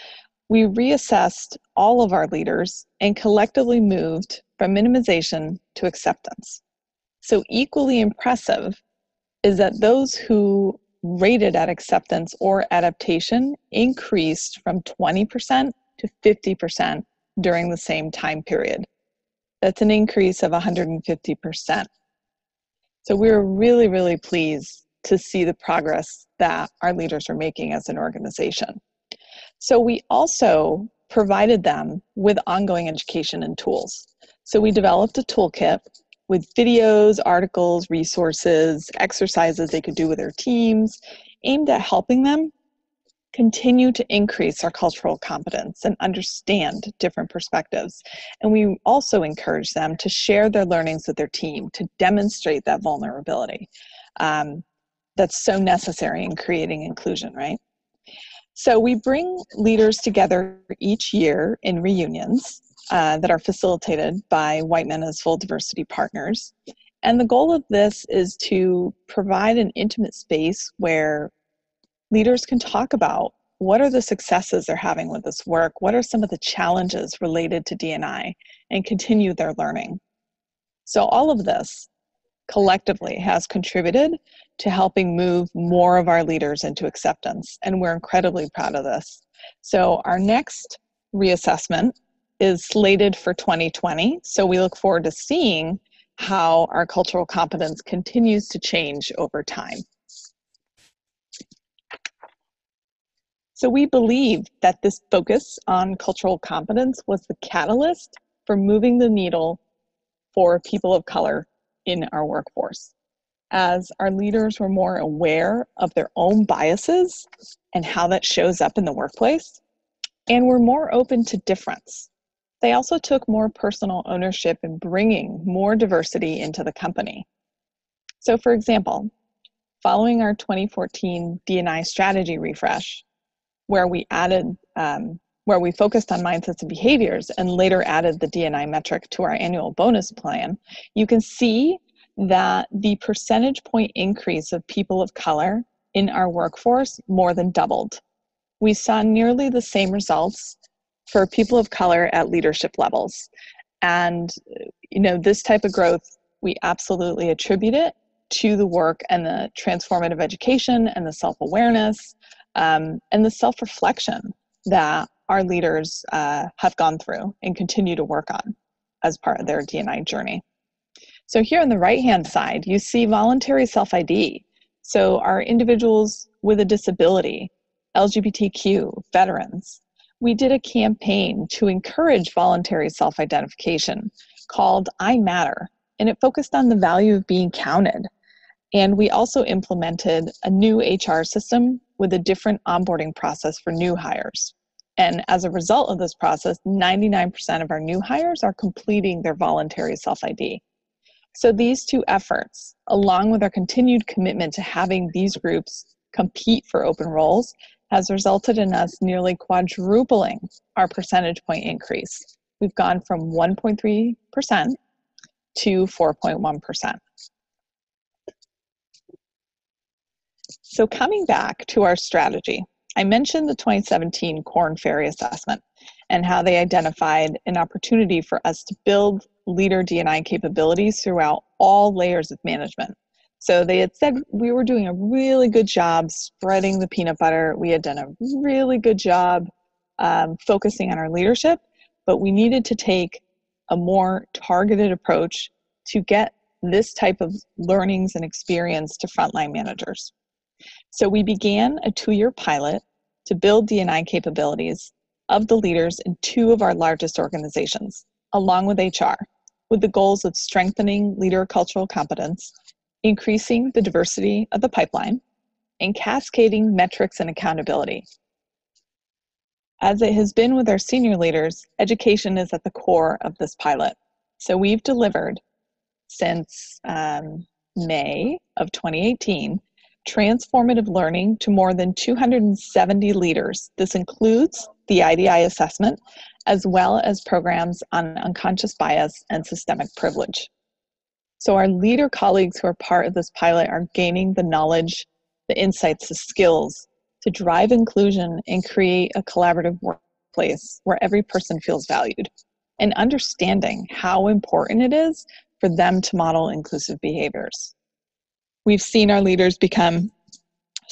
Speaker 5: we reassessed all of our leaders and collectively moved from minimization to acceptance. So, equally impressive is that those who rated at acceptance or adaptation increased from 20% to 50% during the same time period. That's an increase of 150%. So we're really, really pleased to see the progress that our leaders are making as an organization. So we also provided them with ongoing education and tools. So we developed a toolkit with videos, articles, resources, exercises they could do with their teams, aimed at helping them continue to increase our cultural competence and understand different perspectives. And we also encourage them to share their learnings with their team to demonstrate that vulnerability. Um, that's so necessary in creating inclusion, right? So we bring leaders together each year in reunions uh, that are facilitated by White Men as Full Diversity Partners. And the goal of this is to provide an intimate space where leaders can talk about what are the successes they're having with this work, what are some of the challenges related to D&I, and continue their learning. So, all of this collectively has contributed to helping move more of our leaders into acceptance, and we're incredibly proud of this. So, our next reassessment is slated for 2020, so we look forward to seeing how our cultural competence continues to change over time. So we believe that this focus on cultural competence was the catalyst for moving the needle for people of color in our workforce. As our leaders were more aware of their own biases and how that shows up in the workplace, and were more open to difference. They also took more personal ownership in bringing more diversity into the company. So, for example, following our 2014 D&I strategy refresh, where we added um, where we focused on mindsets and behaviors and later added the D&I metric to our annual bonus plan, you can see that the percentage point increase of people of color in our workforce more than doubled. We saw nearly the same results for people of color at leadership levels. And you know, this type of growth we absolutely attribute it to the work and the transformative education and the self-awareness um, and the self reflection that our leaders uh, have gone through and continue to work on as part of their D&I journey. So, here on the right hand side, you see voluntary self ID. So, our individuals with a disability, LGBTQ, veterans, we did a campaign to encourage voluntary self identification called I Matter, and it focused on the value of being counted. And we also implemented a new HR system with a different onboarding process for new hires. And as a result of this process, 99% of our new hires are completing their voluntary self ID. So these two efforts, along with our continued commitment to having these groups compete for open roles, has resulted in us nearly quadrupling our percentage point increase. We've gone from 1.3% to 4.1%. So, coming back to our strategy, I mentioned the 2017 Korn Ferry assessment and how they identified an opportunity for us to build leader D&I capabilities throughout all layers of management. So they had said we were doing a really good job spreading the peanut butter. We had done a really good job um, focusing on our leadership, but we needed to take a more targeted approach to get this type of learnings and experience to frontline managers. So we began a two year pilot to build D&I capabilities of the leaders in two of our largest organizations, along with HR, with the goals of strengthening leader cultural competence increasing the diversity of the pipeline, and cascading metrics and accountability. As it has been with our senior leaders, education is at the core of this pilot. So we've delivered since um, May of 2018 transformative learning to more than 270 leaders. This includes the IDI assessment, as well as programs on unconscious bias and systemic privilege. So, our leader colleagues who are part of this pilot are gaining the knowledge, the insights, the skills to drive inclusion and create a collaborative workplace where every person feels valued, and understanding how important it is for them to model inclusive behaviors. We've seen our leaders become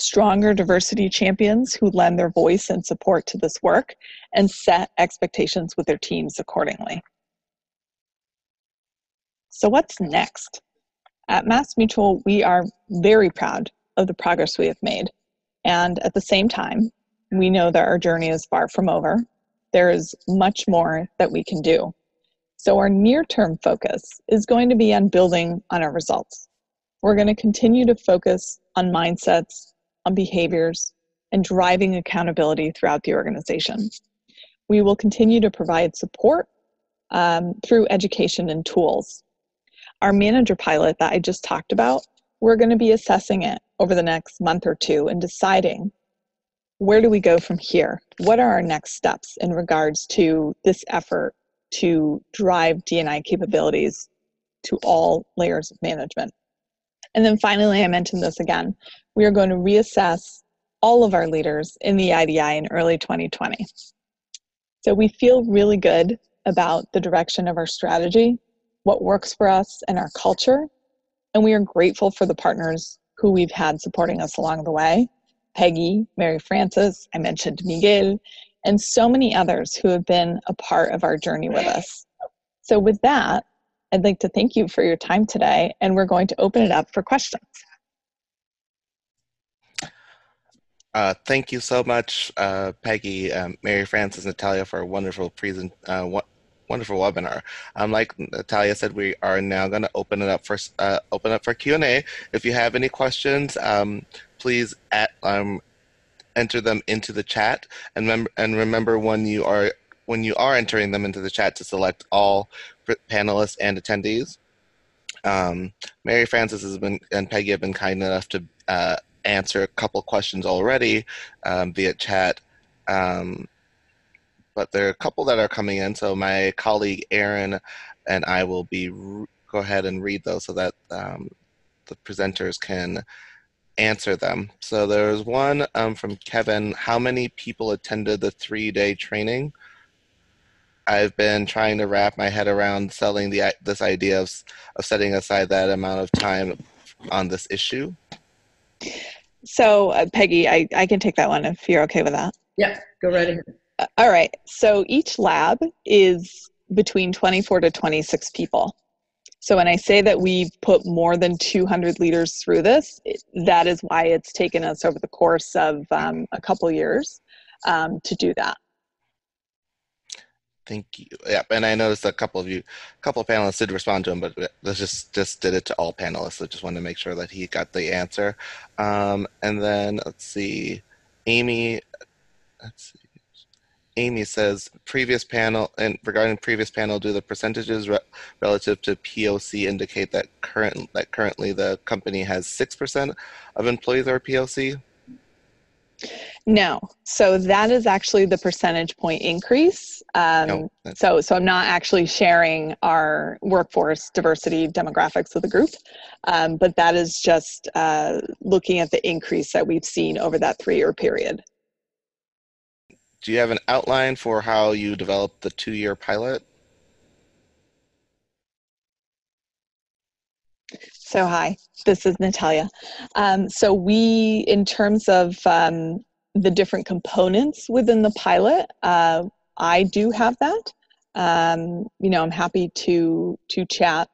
Speaker 5: stronger diversity champions who lend their voice and support to this work and set expectations with their teams accordingly. So, what's next? At MassMutual, we are very proud of the progress we have made. And at the same time, we know that our journey is far from over. There is much more that we can do. So, our near term focus is going to be on building on our results. We're going to continue to focus on mindsets, on behaviors, and driving accountability throughout the organization. We will continue to provide support um, through education and tools. Our manager pilot that I just talked about, we're going to be assessing it over the next month or two and deciding where do we go from here? What are our next steps in regards to this effort to drive D&I capabilities to all layers of management. And then finally, I mentioned this again, we are going to reassess all of our leaders in the IDI in early 2020. So we feel really good about the direction of our strategy, what works for us, and our culture. And we are grateful for the partners who we've had supporting us along the way Peggy, Mary Frances, I mentioned Miguel, and so many others who have been a part of our journey with us. So, with that, I'd like to thank you for your time today, and we're going to open it up for questions.
Speaker 2: Uh, thank you so much, uh, Peggy, um, Mary Frances, Natalia, for a wonderful present, uh, wonderful webinar. Um, like Natalia said, we are now going to open it up for uh, open up for Q and A. If you have any questions, um, please at, um, enter them into the chat and, and remember when you are when you are entering them into the chat to select all panelists and attendees. Um, Mary Frances has been and Peggy have been kind enough to uh, answer a couple questions already um, via chat, um, but there are a couple that are coming in. So my colleague Aaron and I will be go ahead and read those so that um, the presenters can answer them. So there's one um, from Kevin. How many people attended the three day training? I've been trying to wrap my head around selling the this idea of of setting aside that amount of time on this issue.
Speaker 5: So, uh, Peggy, I, I can take that one if you're okay with that.
Speaker 6: Yeah, go right ahead.
Speaker 5: Uh, all right. So each lab is between 24 to 26 people. So when I say that we've put more than 200 leaders through this, that is why it's taken us over the course of um, a couple years um, to do that.
Speaker 2: Thank you. Yeah, and I noticed a couple of you, a couple of panelists did respond to him, but let's just just did it to all panelists. I just wanted to make sure that he got the answer. Um, and then let's see, Amy. Let's see. Amy says, previous panel, and regarding previous panel, do the percentages re- relative to POC indicate that current that currently the company has six percent of employees are POC?
Speaker 5: No, so that is actually the percentage point increase. Um, no, so, so I'm not actually sharing our workforce diversity demographics of the group, um, but that is just uh, looking at the increase that we've seen over that three-year period
Speaker 2: do you have an outline for how you developed the two-year pilot?
Speaker 5: So hi, this is Natalia. Um, so we, in terms of um, the different components within the pilot, uh, I do have that. Um, you know, I'm happy to to chat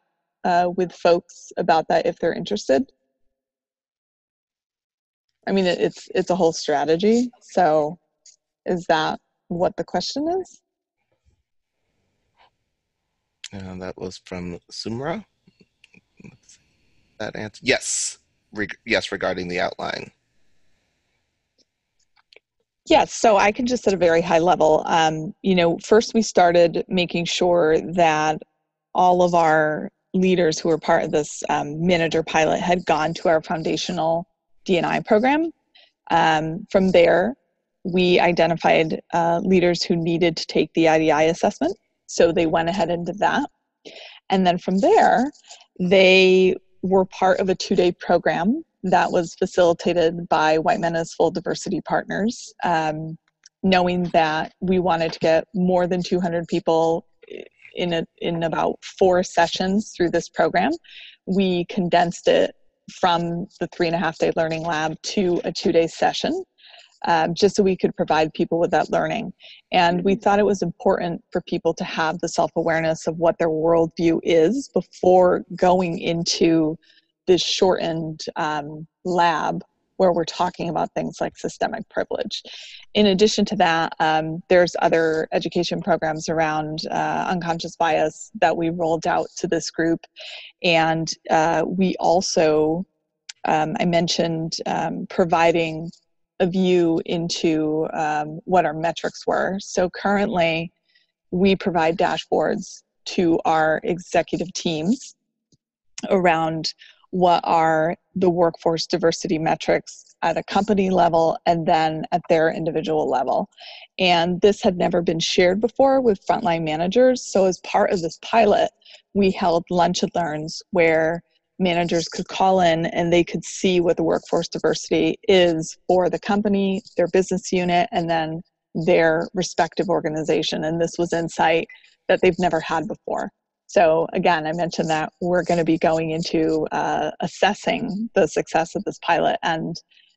Speaker 5: uh, with folks about that if they're interested. I mean, it, it's it's a whole strategy. So is that what the question is?
Speaker 2: And that was from Sumra. That answer? Yes. Re- yes, regarding the outline.
Speaker 5: Yes, so I can just at a very high level. Um, you know, first we started making sure that all of our leaders who were part of this um, manager pilot had gone to our foundational D&I program. Um, from there, we identified uh, leaders who needed to take the IDI assessment, so they went ahead and did that. And then from there, they were part of a two day program that was facilitated by White Men as Full Diversity Partners, um, knowing that we wanted to get more than 200 people in, a, in about four sessions through this program. We condensed it from the three and a half day learning lab to a two day session. Um, just so we could provide people with that learning. And we thought it was important for people to have the self awareness of what their worldview is before going into this shortened um, lab where we're talking about things like systemic privilege. In addition to that, um, there's other education programs around uh, unconscious bias that we rolled out to this group. And uh, we also, um, I mentioned um, providing a view into um, what our metrics were. So currently, we provide dashboards to our executive teams around what are the workforce diversity metrics at a company level and then at their individual level. And this had never been shared before with frontline managers. So, as part of this pilot, we held lunch and learns where managers could call in and they could see what the workforce diversity is for the company, their business unit, and then their respective organization. And this was insight that they've never had before. So, again, I mentioned that we're going to be going into uh, assessing the success of this pilot and,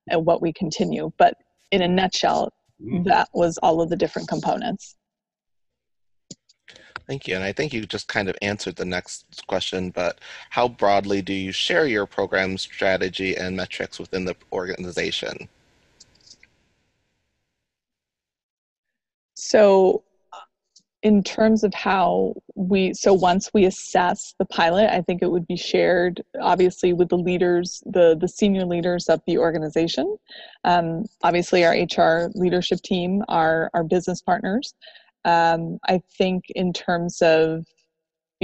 Speaker 5: and what we continue. But in a nutshell, mm. that was all of the different components.
Speaker 2: Thank you. And I think you just kind of answered the next question, but how broadly do you share your program strategy and metrics within the organization?
Speaker 5: So, in terms of how we so once we assess the pilot i think it would be shared obviously with the leaders the the senior leaders of the organization um, obviously our hr leadership team our our business partners um, i think in terms of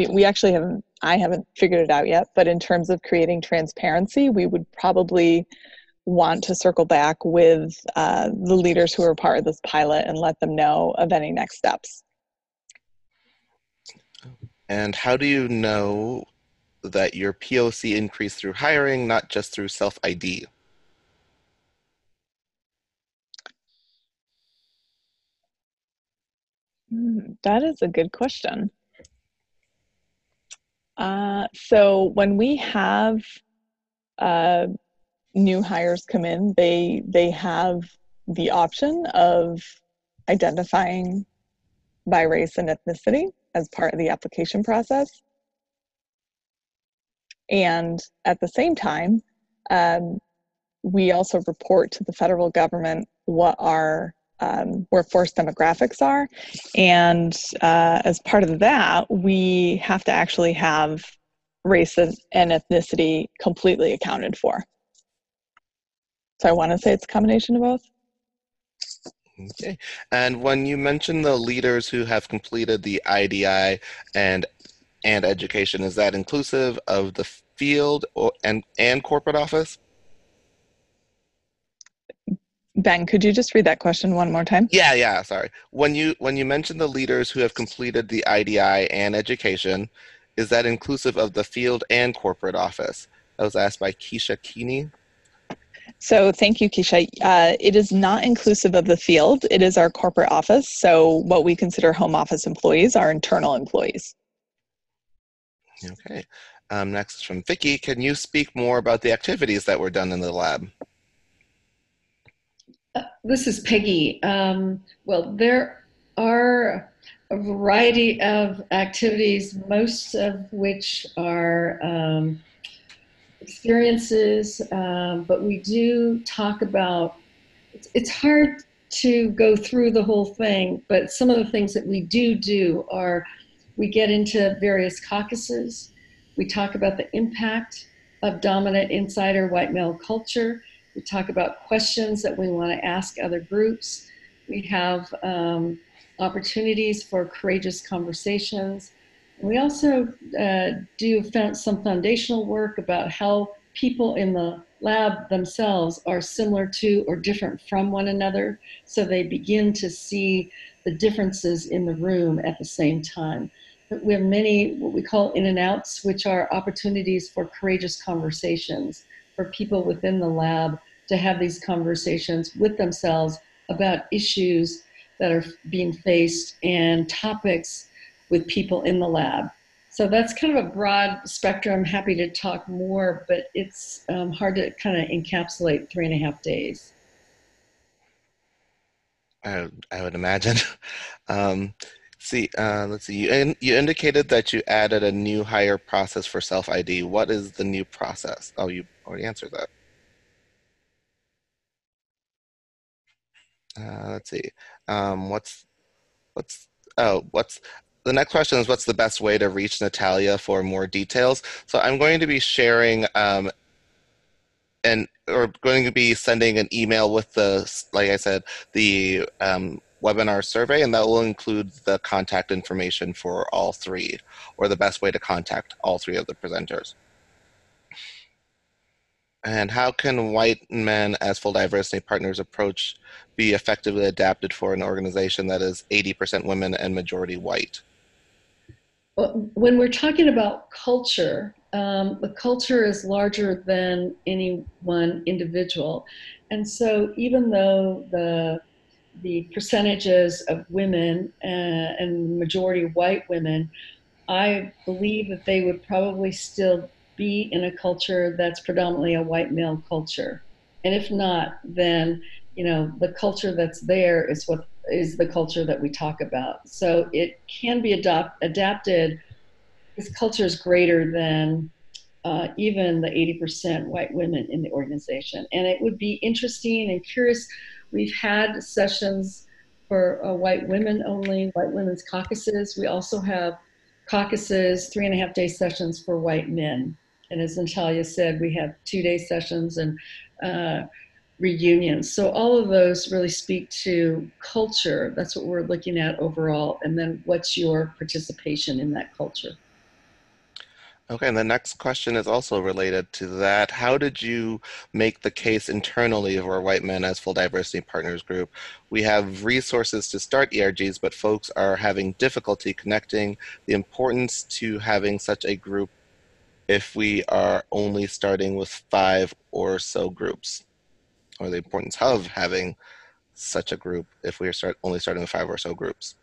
Speaker 5: we actually haven't i haven't figured it out yet but in terms of creating transparency we would probably want to circle back with uh, the leaders who are part of this pilot and let them know of any next steps
Speaker 2: and how do you know that your POC increased through hiring, not just through self ID?
Speaker 5: Hmm, that is a good question. Uh, so when we have uh, new hires come in, they they have the option of identifying by race and ethnicity as part of the application process. And at the same time, um, we also report to the federal government what our um, workforce demographics are. And uh, as part of that, we have to actually have race and ethnicity completely accounted for. So I want to say it's a combination of both.
Speaker 2: Okay. And when you mention the leaders who have completed the IDI and and education, is that inclusive of the field or, and and corporate office?
Speaker 5: Ben, could you just read that question one more time?
Speaker 2: Yeah, yeah, sorry. When you when you mention the leaders who have completed the IDI and education, is that inclusive of the field and corporate office? That was asked by Keisha Keeney.
Speaker 5: So thank you, Keisha. Uh, it is not inclusive of the field. It is our corporate office. So what we consider home office employees are internal employees.
Speaker 2: Okay. Um, next from Vicki. Can you speak more about the activities that were done in the lab?
Speaker 6: Uh, this is Peggy. Um, well, there are a variety of activities, most of which are um, experiences, um, but we do talk about. It's, it's hard to go through the whole thing, but some of the things that we do do are we get into various caucuses. We talk about the impact of dominant insider white male culture. We talk about questions that we want to ask other groups. We have um, opportunities for courageous conversations. We also uh, do some foundational work about how people in the lab themselves are similar to or different from one another, so they begin to see the differences in the room at the same time. We have many what we call in and outs, which are opportunities for courageous conversations for people within the lab to have these conversations with themselves about issues that are being faced and topics with people in the lab. So that's kind of a broad spectrum. I'm happy to talk more, but it's um, hard to kind of encapsulate three and a half days.
Speaker 2: I, I would imagine. Um, see, uh, let's see. You, in, you indicated that you added a new hire process for self ID. What is the new process? Oh, you already answered that. Uh, let's see. Um, what's what's oh what's the next question is what's the best way to reach Natalia for more details? So I'm going to be sharing um, and or going to be sending an email with the like I said the um, webinar survey, and that will include the contact information for all three, or the best way to contact all three of the presenters. And how can white men as full diversity partners approach be effectively adapted for an organization that is 80% women and majority white?
Speaker 6: Well, when we're talking about culture, um, the culture is larger than any one individual. And so even though the the percentages of women uh, and majority white women, I believe that they would probably still be in a culture that's predominantly a white male culture. And if not, then you know the culture that's there is what is the culture that we talk about. So it can be adopt, adapted. This culture is greater than uh, even the 80% white women in the organization. And it would be interesting and curious. We've had sessions for uh, white women only, white women's caucuses. We also have caucuses, three and a half day sessions for white men. And as Natalia said, we have two day sessions and uh, reunions. So all of those really speak to culture. That's what we're looking at overall. And then what's your participation in that culture?
Speaker 2: Okay, and the next question is also related to that. How did you make the case internally for White Men as Full Diversity Partners Group? We have resources to start ERGs, but folks are having difficulty connecting the importance to having such a group if we are only starting with five or so groups, or the importance of having such a group if we are start, only starting with five or so groups.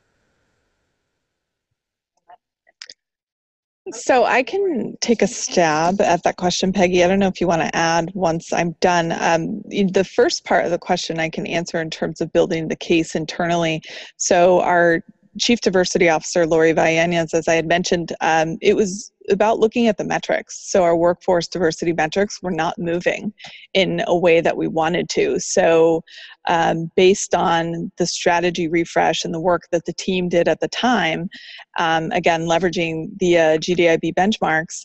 Speaker 5: So I can take a stab at that question, Peggy. I don't know if you want to add once I'm done. Um, the first part of the question I can answer in terms of building the case internally. So our Chief Diversity Officer Lori Vallanes, as I had mentioned, um, it was about looking at the metrics. So our workforce diversity metrics were not moving in a way that we wanted to. So um, based on the strategy refresh and the work that the team did at the time, um, again leveraging the uh, GDIB benchmarks.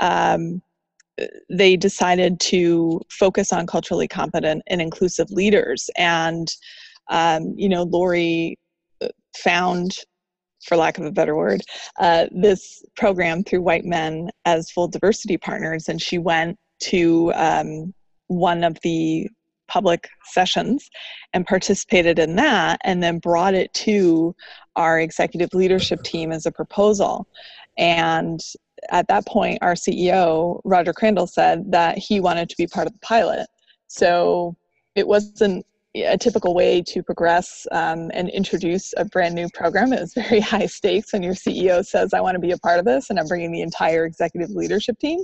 Speaker 5: Um, they decided to focus on culturally competent and inclusive leaders and um, you know lori found for lack of a better word, uh, this program through white men as full diversity partners. And she went to um, one of the public sessions and participated in that, and then brought it to our executive leadership team as a proposal. And at that point, our CEO, Roger Crandall, said that he wanted to be part of the pilot. So it wasn't a typical way to progress um, and introduce a brand new program. It was very high stakes when your CEO says, I want to be a part of this, and I'm bringing the entire executive leadership team.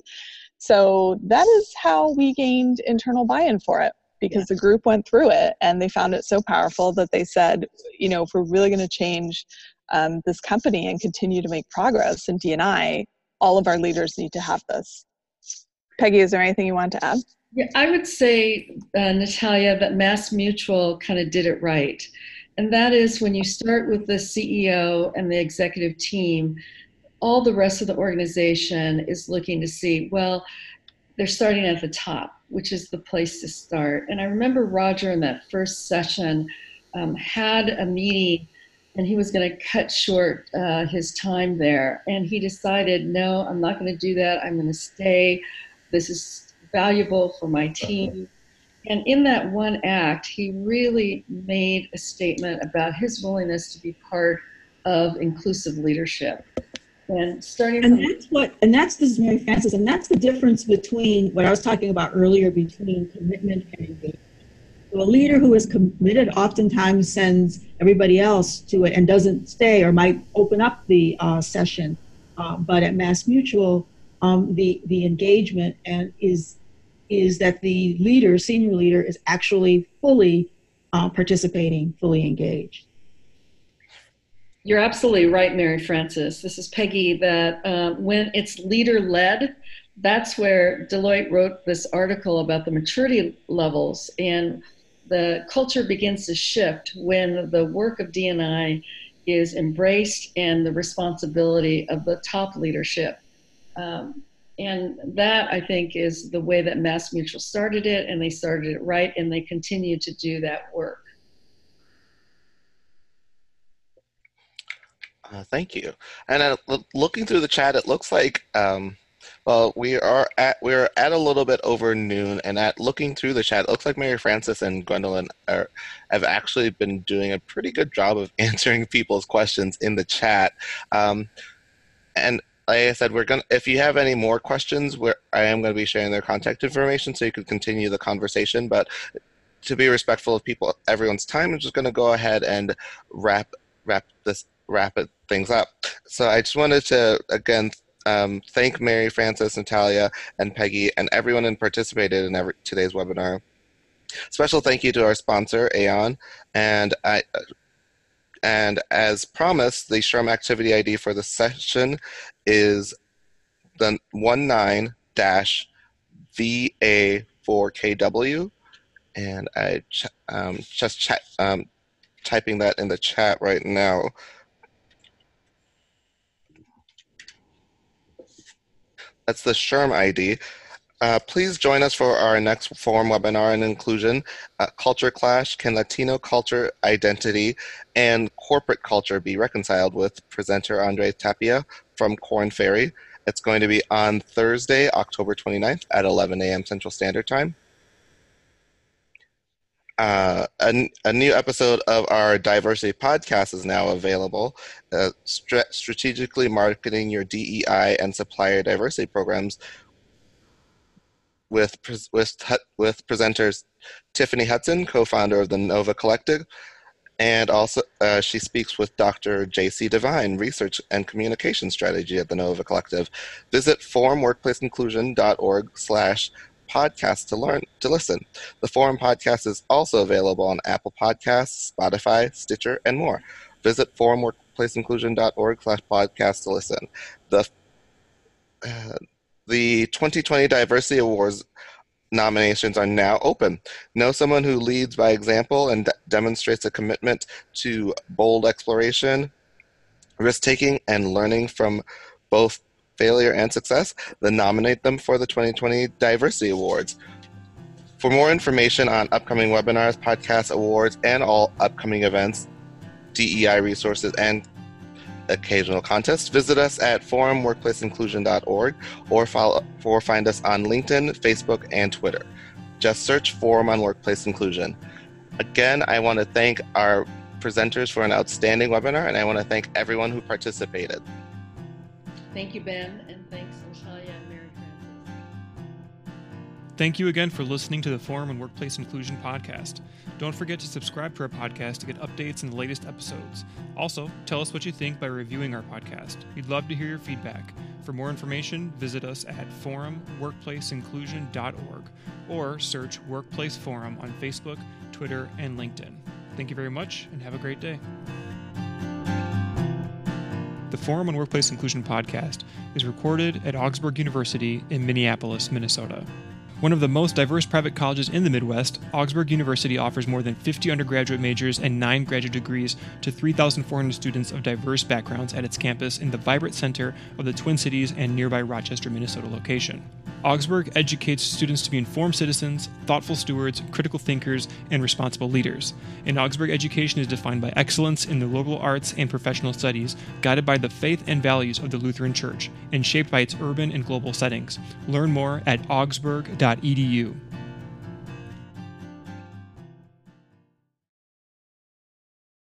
Speaker 5: So that is how we gained internal buy in for it because the group went through it and they found it so powerful that they said, you know, if we're really going to change um, this company and continue to make progress in D&I, all of our leaders need to have this. Peggy, is there anything you want to add?
Speaker 6: Yeah, I would say, uh, Natalia, that MassMutual kind of did it right. And that is when you start with the CEO and the executive team, all the rest of the organization is looking to see, well, they're starting at the top, which is the place to start. And I remember Roger in that first session um, had a meeting and he was going to cut short uh, his time there. And he decided, no, I'm not going to do that. I'm going to stay. This is valuable for my team. And in that one act, he really made a statement about his willingness to be part of inclusive leadership. And starting
Speaker 4: and that's what and that's this is Mary Frances, and that's the difference between what I was talking about earlier between commitment and engagement. So a leader who is committed oftentimes sends everybody else to it and doesn't stay or might open up the uh, session. Uh, but at MassMutual, um, the the engagement and is is that the leader, senior leader, is actually fully uh, participating, fully engaged.
Speaker 6: You're absolutely right, Mary Frances. This is Peggy. That uh, when it's leader led, that's where Deloitte wrote this article about the maturity levels, and the culture begins to shift when the work of D&I is embraced and the responsibility of the top leadership. Um, and that I think is the way that MassMutual started it, and they started it right, and they continue to do that work.
Speaker 2: Uh, thank you. And uh, looking through the chat, it looks like um, well, we are at we're at a little bit over noon, and at looking through the chat, it looks like Mary Frances and Gwendolyn are, have actually been doing a pretty good job of answering people's questions in the chat. Um, and like I said, we're gonna. If you have any more questions, where I am going to be sharing their contact information, so you can continue the conversation. But to be respectful of people, everyone's time, I'm just going to go ahead and wrap wrap this wrap it things up. So I just wanted to again um, thank Mary Frances, Natalia, and Peggy, and everyone who participated in every, today's webinar. Special thank you to our sponsor, Aon, and I. And as promised, the SHRM activity ID for the session is the 19 VA4KW. And I um, just ch- um, typing that in the chat right now. That's the SHRM ID. Uh, please join us for our next forum webinar on inclusion, uh, culture clash, can Latino culture, identity, and corporate culture be reconciled with presenter Andre Tapia from Korn Ferry. It's going to be on Thursday, October 29th at 11 a.m. Central Standard Time. Uh, a, a, new episode of our diversity podcast is now available. Uh, strategically marketing your DEI and supplier diversity programs with with with presenters Tiffany Hudson, co-founder of the Nova Collective, and also uh, she speaks with Dr. J.C. Devine, research and communication strategy at the Nova Collective. Visit forumworkplaceinclusion.org slash podcast to learn to listen. The Forum podcast is also available on Apple Podcasts, Spotify, Stitcher, and more. Visit forumworkplaceinclusion.org slash podcast to listen. The uh, the 2020 Diversity Awards nominations are now open. Know someone who leads by example and de- demonstrates a commitment to bold exploration, risk taking, and learning from both failure and success, then nominate them for the 2020 Diversity Awards. For more information on upcoming webinars, podcasts, awards, and all upcoming events, DEI resources, and occasional contests, visit us at forumworkplaceinclusion.org or, follow, or find us on LinkedIn, Facebook, and Twitter. Just search Forum on Workplace Inclusion. Again, I want to thank our presenters for an outstanding webinar, and I want to thank everyone who participated.
Speaker 6: Thank you, Ben, and thanks, Natalia and Mary Frances.
Speaker 1: Thank you again for listening to the Forum and Workplace Inclusion podcast. Don't forget to subscribe to our podcast to get updates and the latest episodes. Also, tell us what you think by reviewing our podcast. We'd love to hear your feedback. For more information, visit us at forumworkplaceinclusion.org or search Workplace Forum on Facebook, Twitter, and LinkedIn. Thank you very much and have a great day. The Forum on Workplace Inclusion podcast is recorded at Augsburg University in Minneapolis, Minnesota. One of the most diverse private colleges in the Midwest, Augsburg University offers more than 50 undergraduate majors and 9 graduate degrees to 3,400 students of diverse backgrounds at its campus in the vibrant center of the Twin Cities and nearby Rochester, Minnesota location. Augsburg educates students to be informed citizens, thoughtful stewards, critical thinkers, and responsible leaders. And Augsburg education is defined by excellence in the liberal arts and professional studies, guided by the faith and values of the Lutheran Church, and shaped by its urban and global settings. Learn more at augsburg.edu stanford.edu.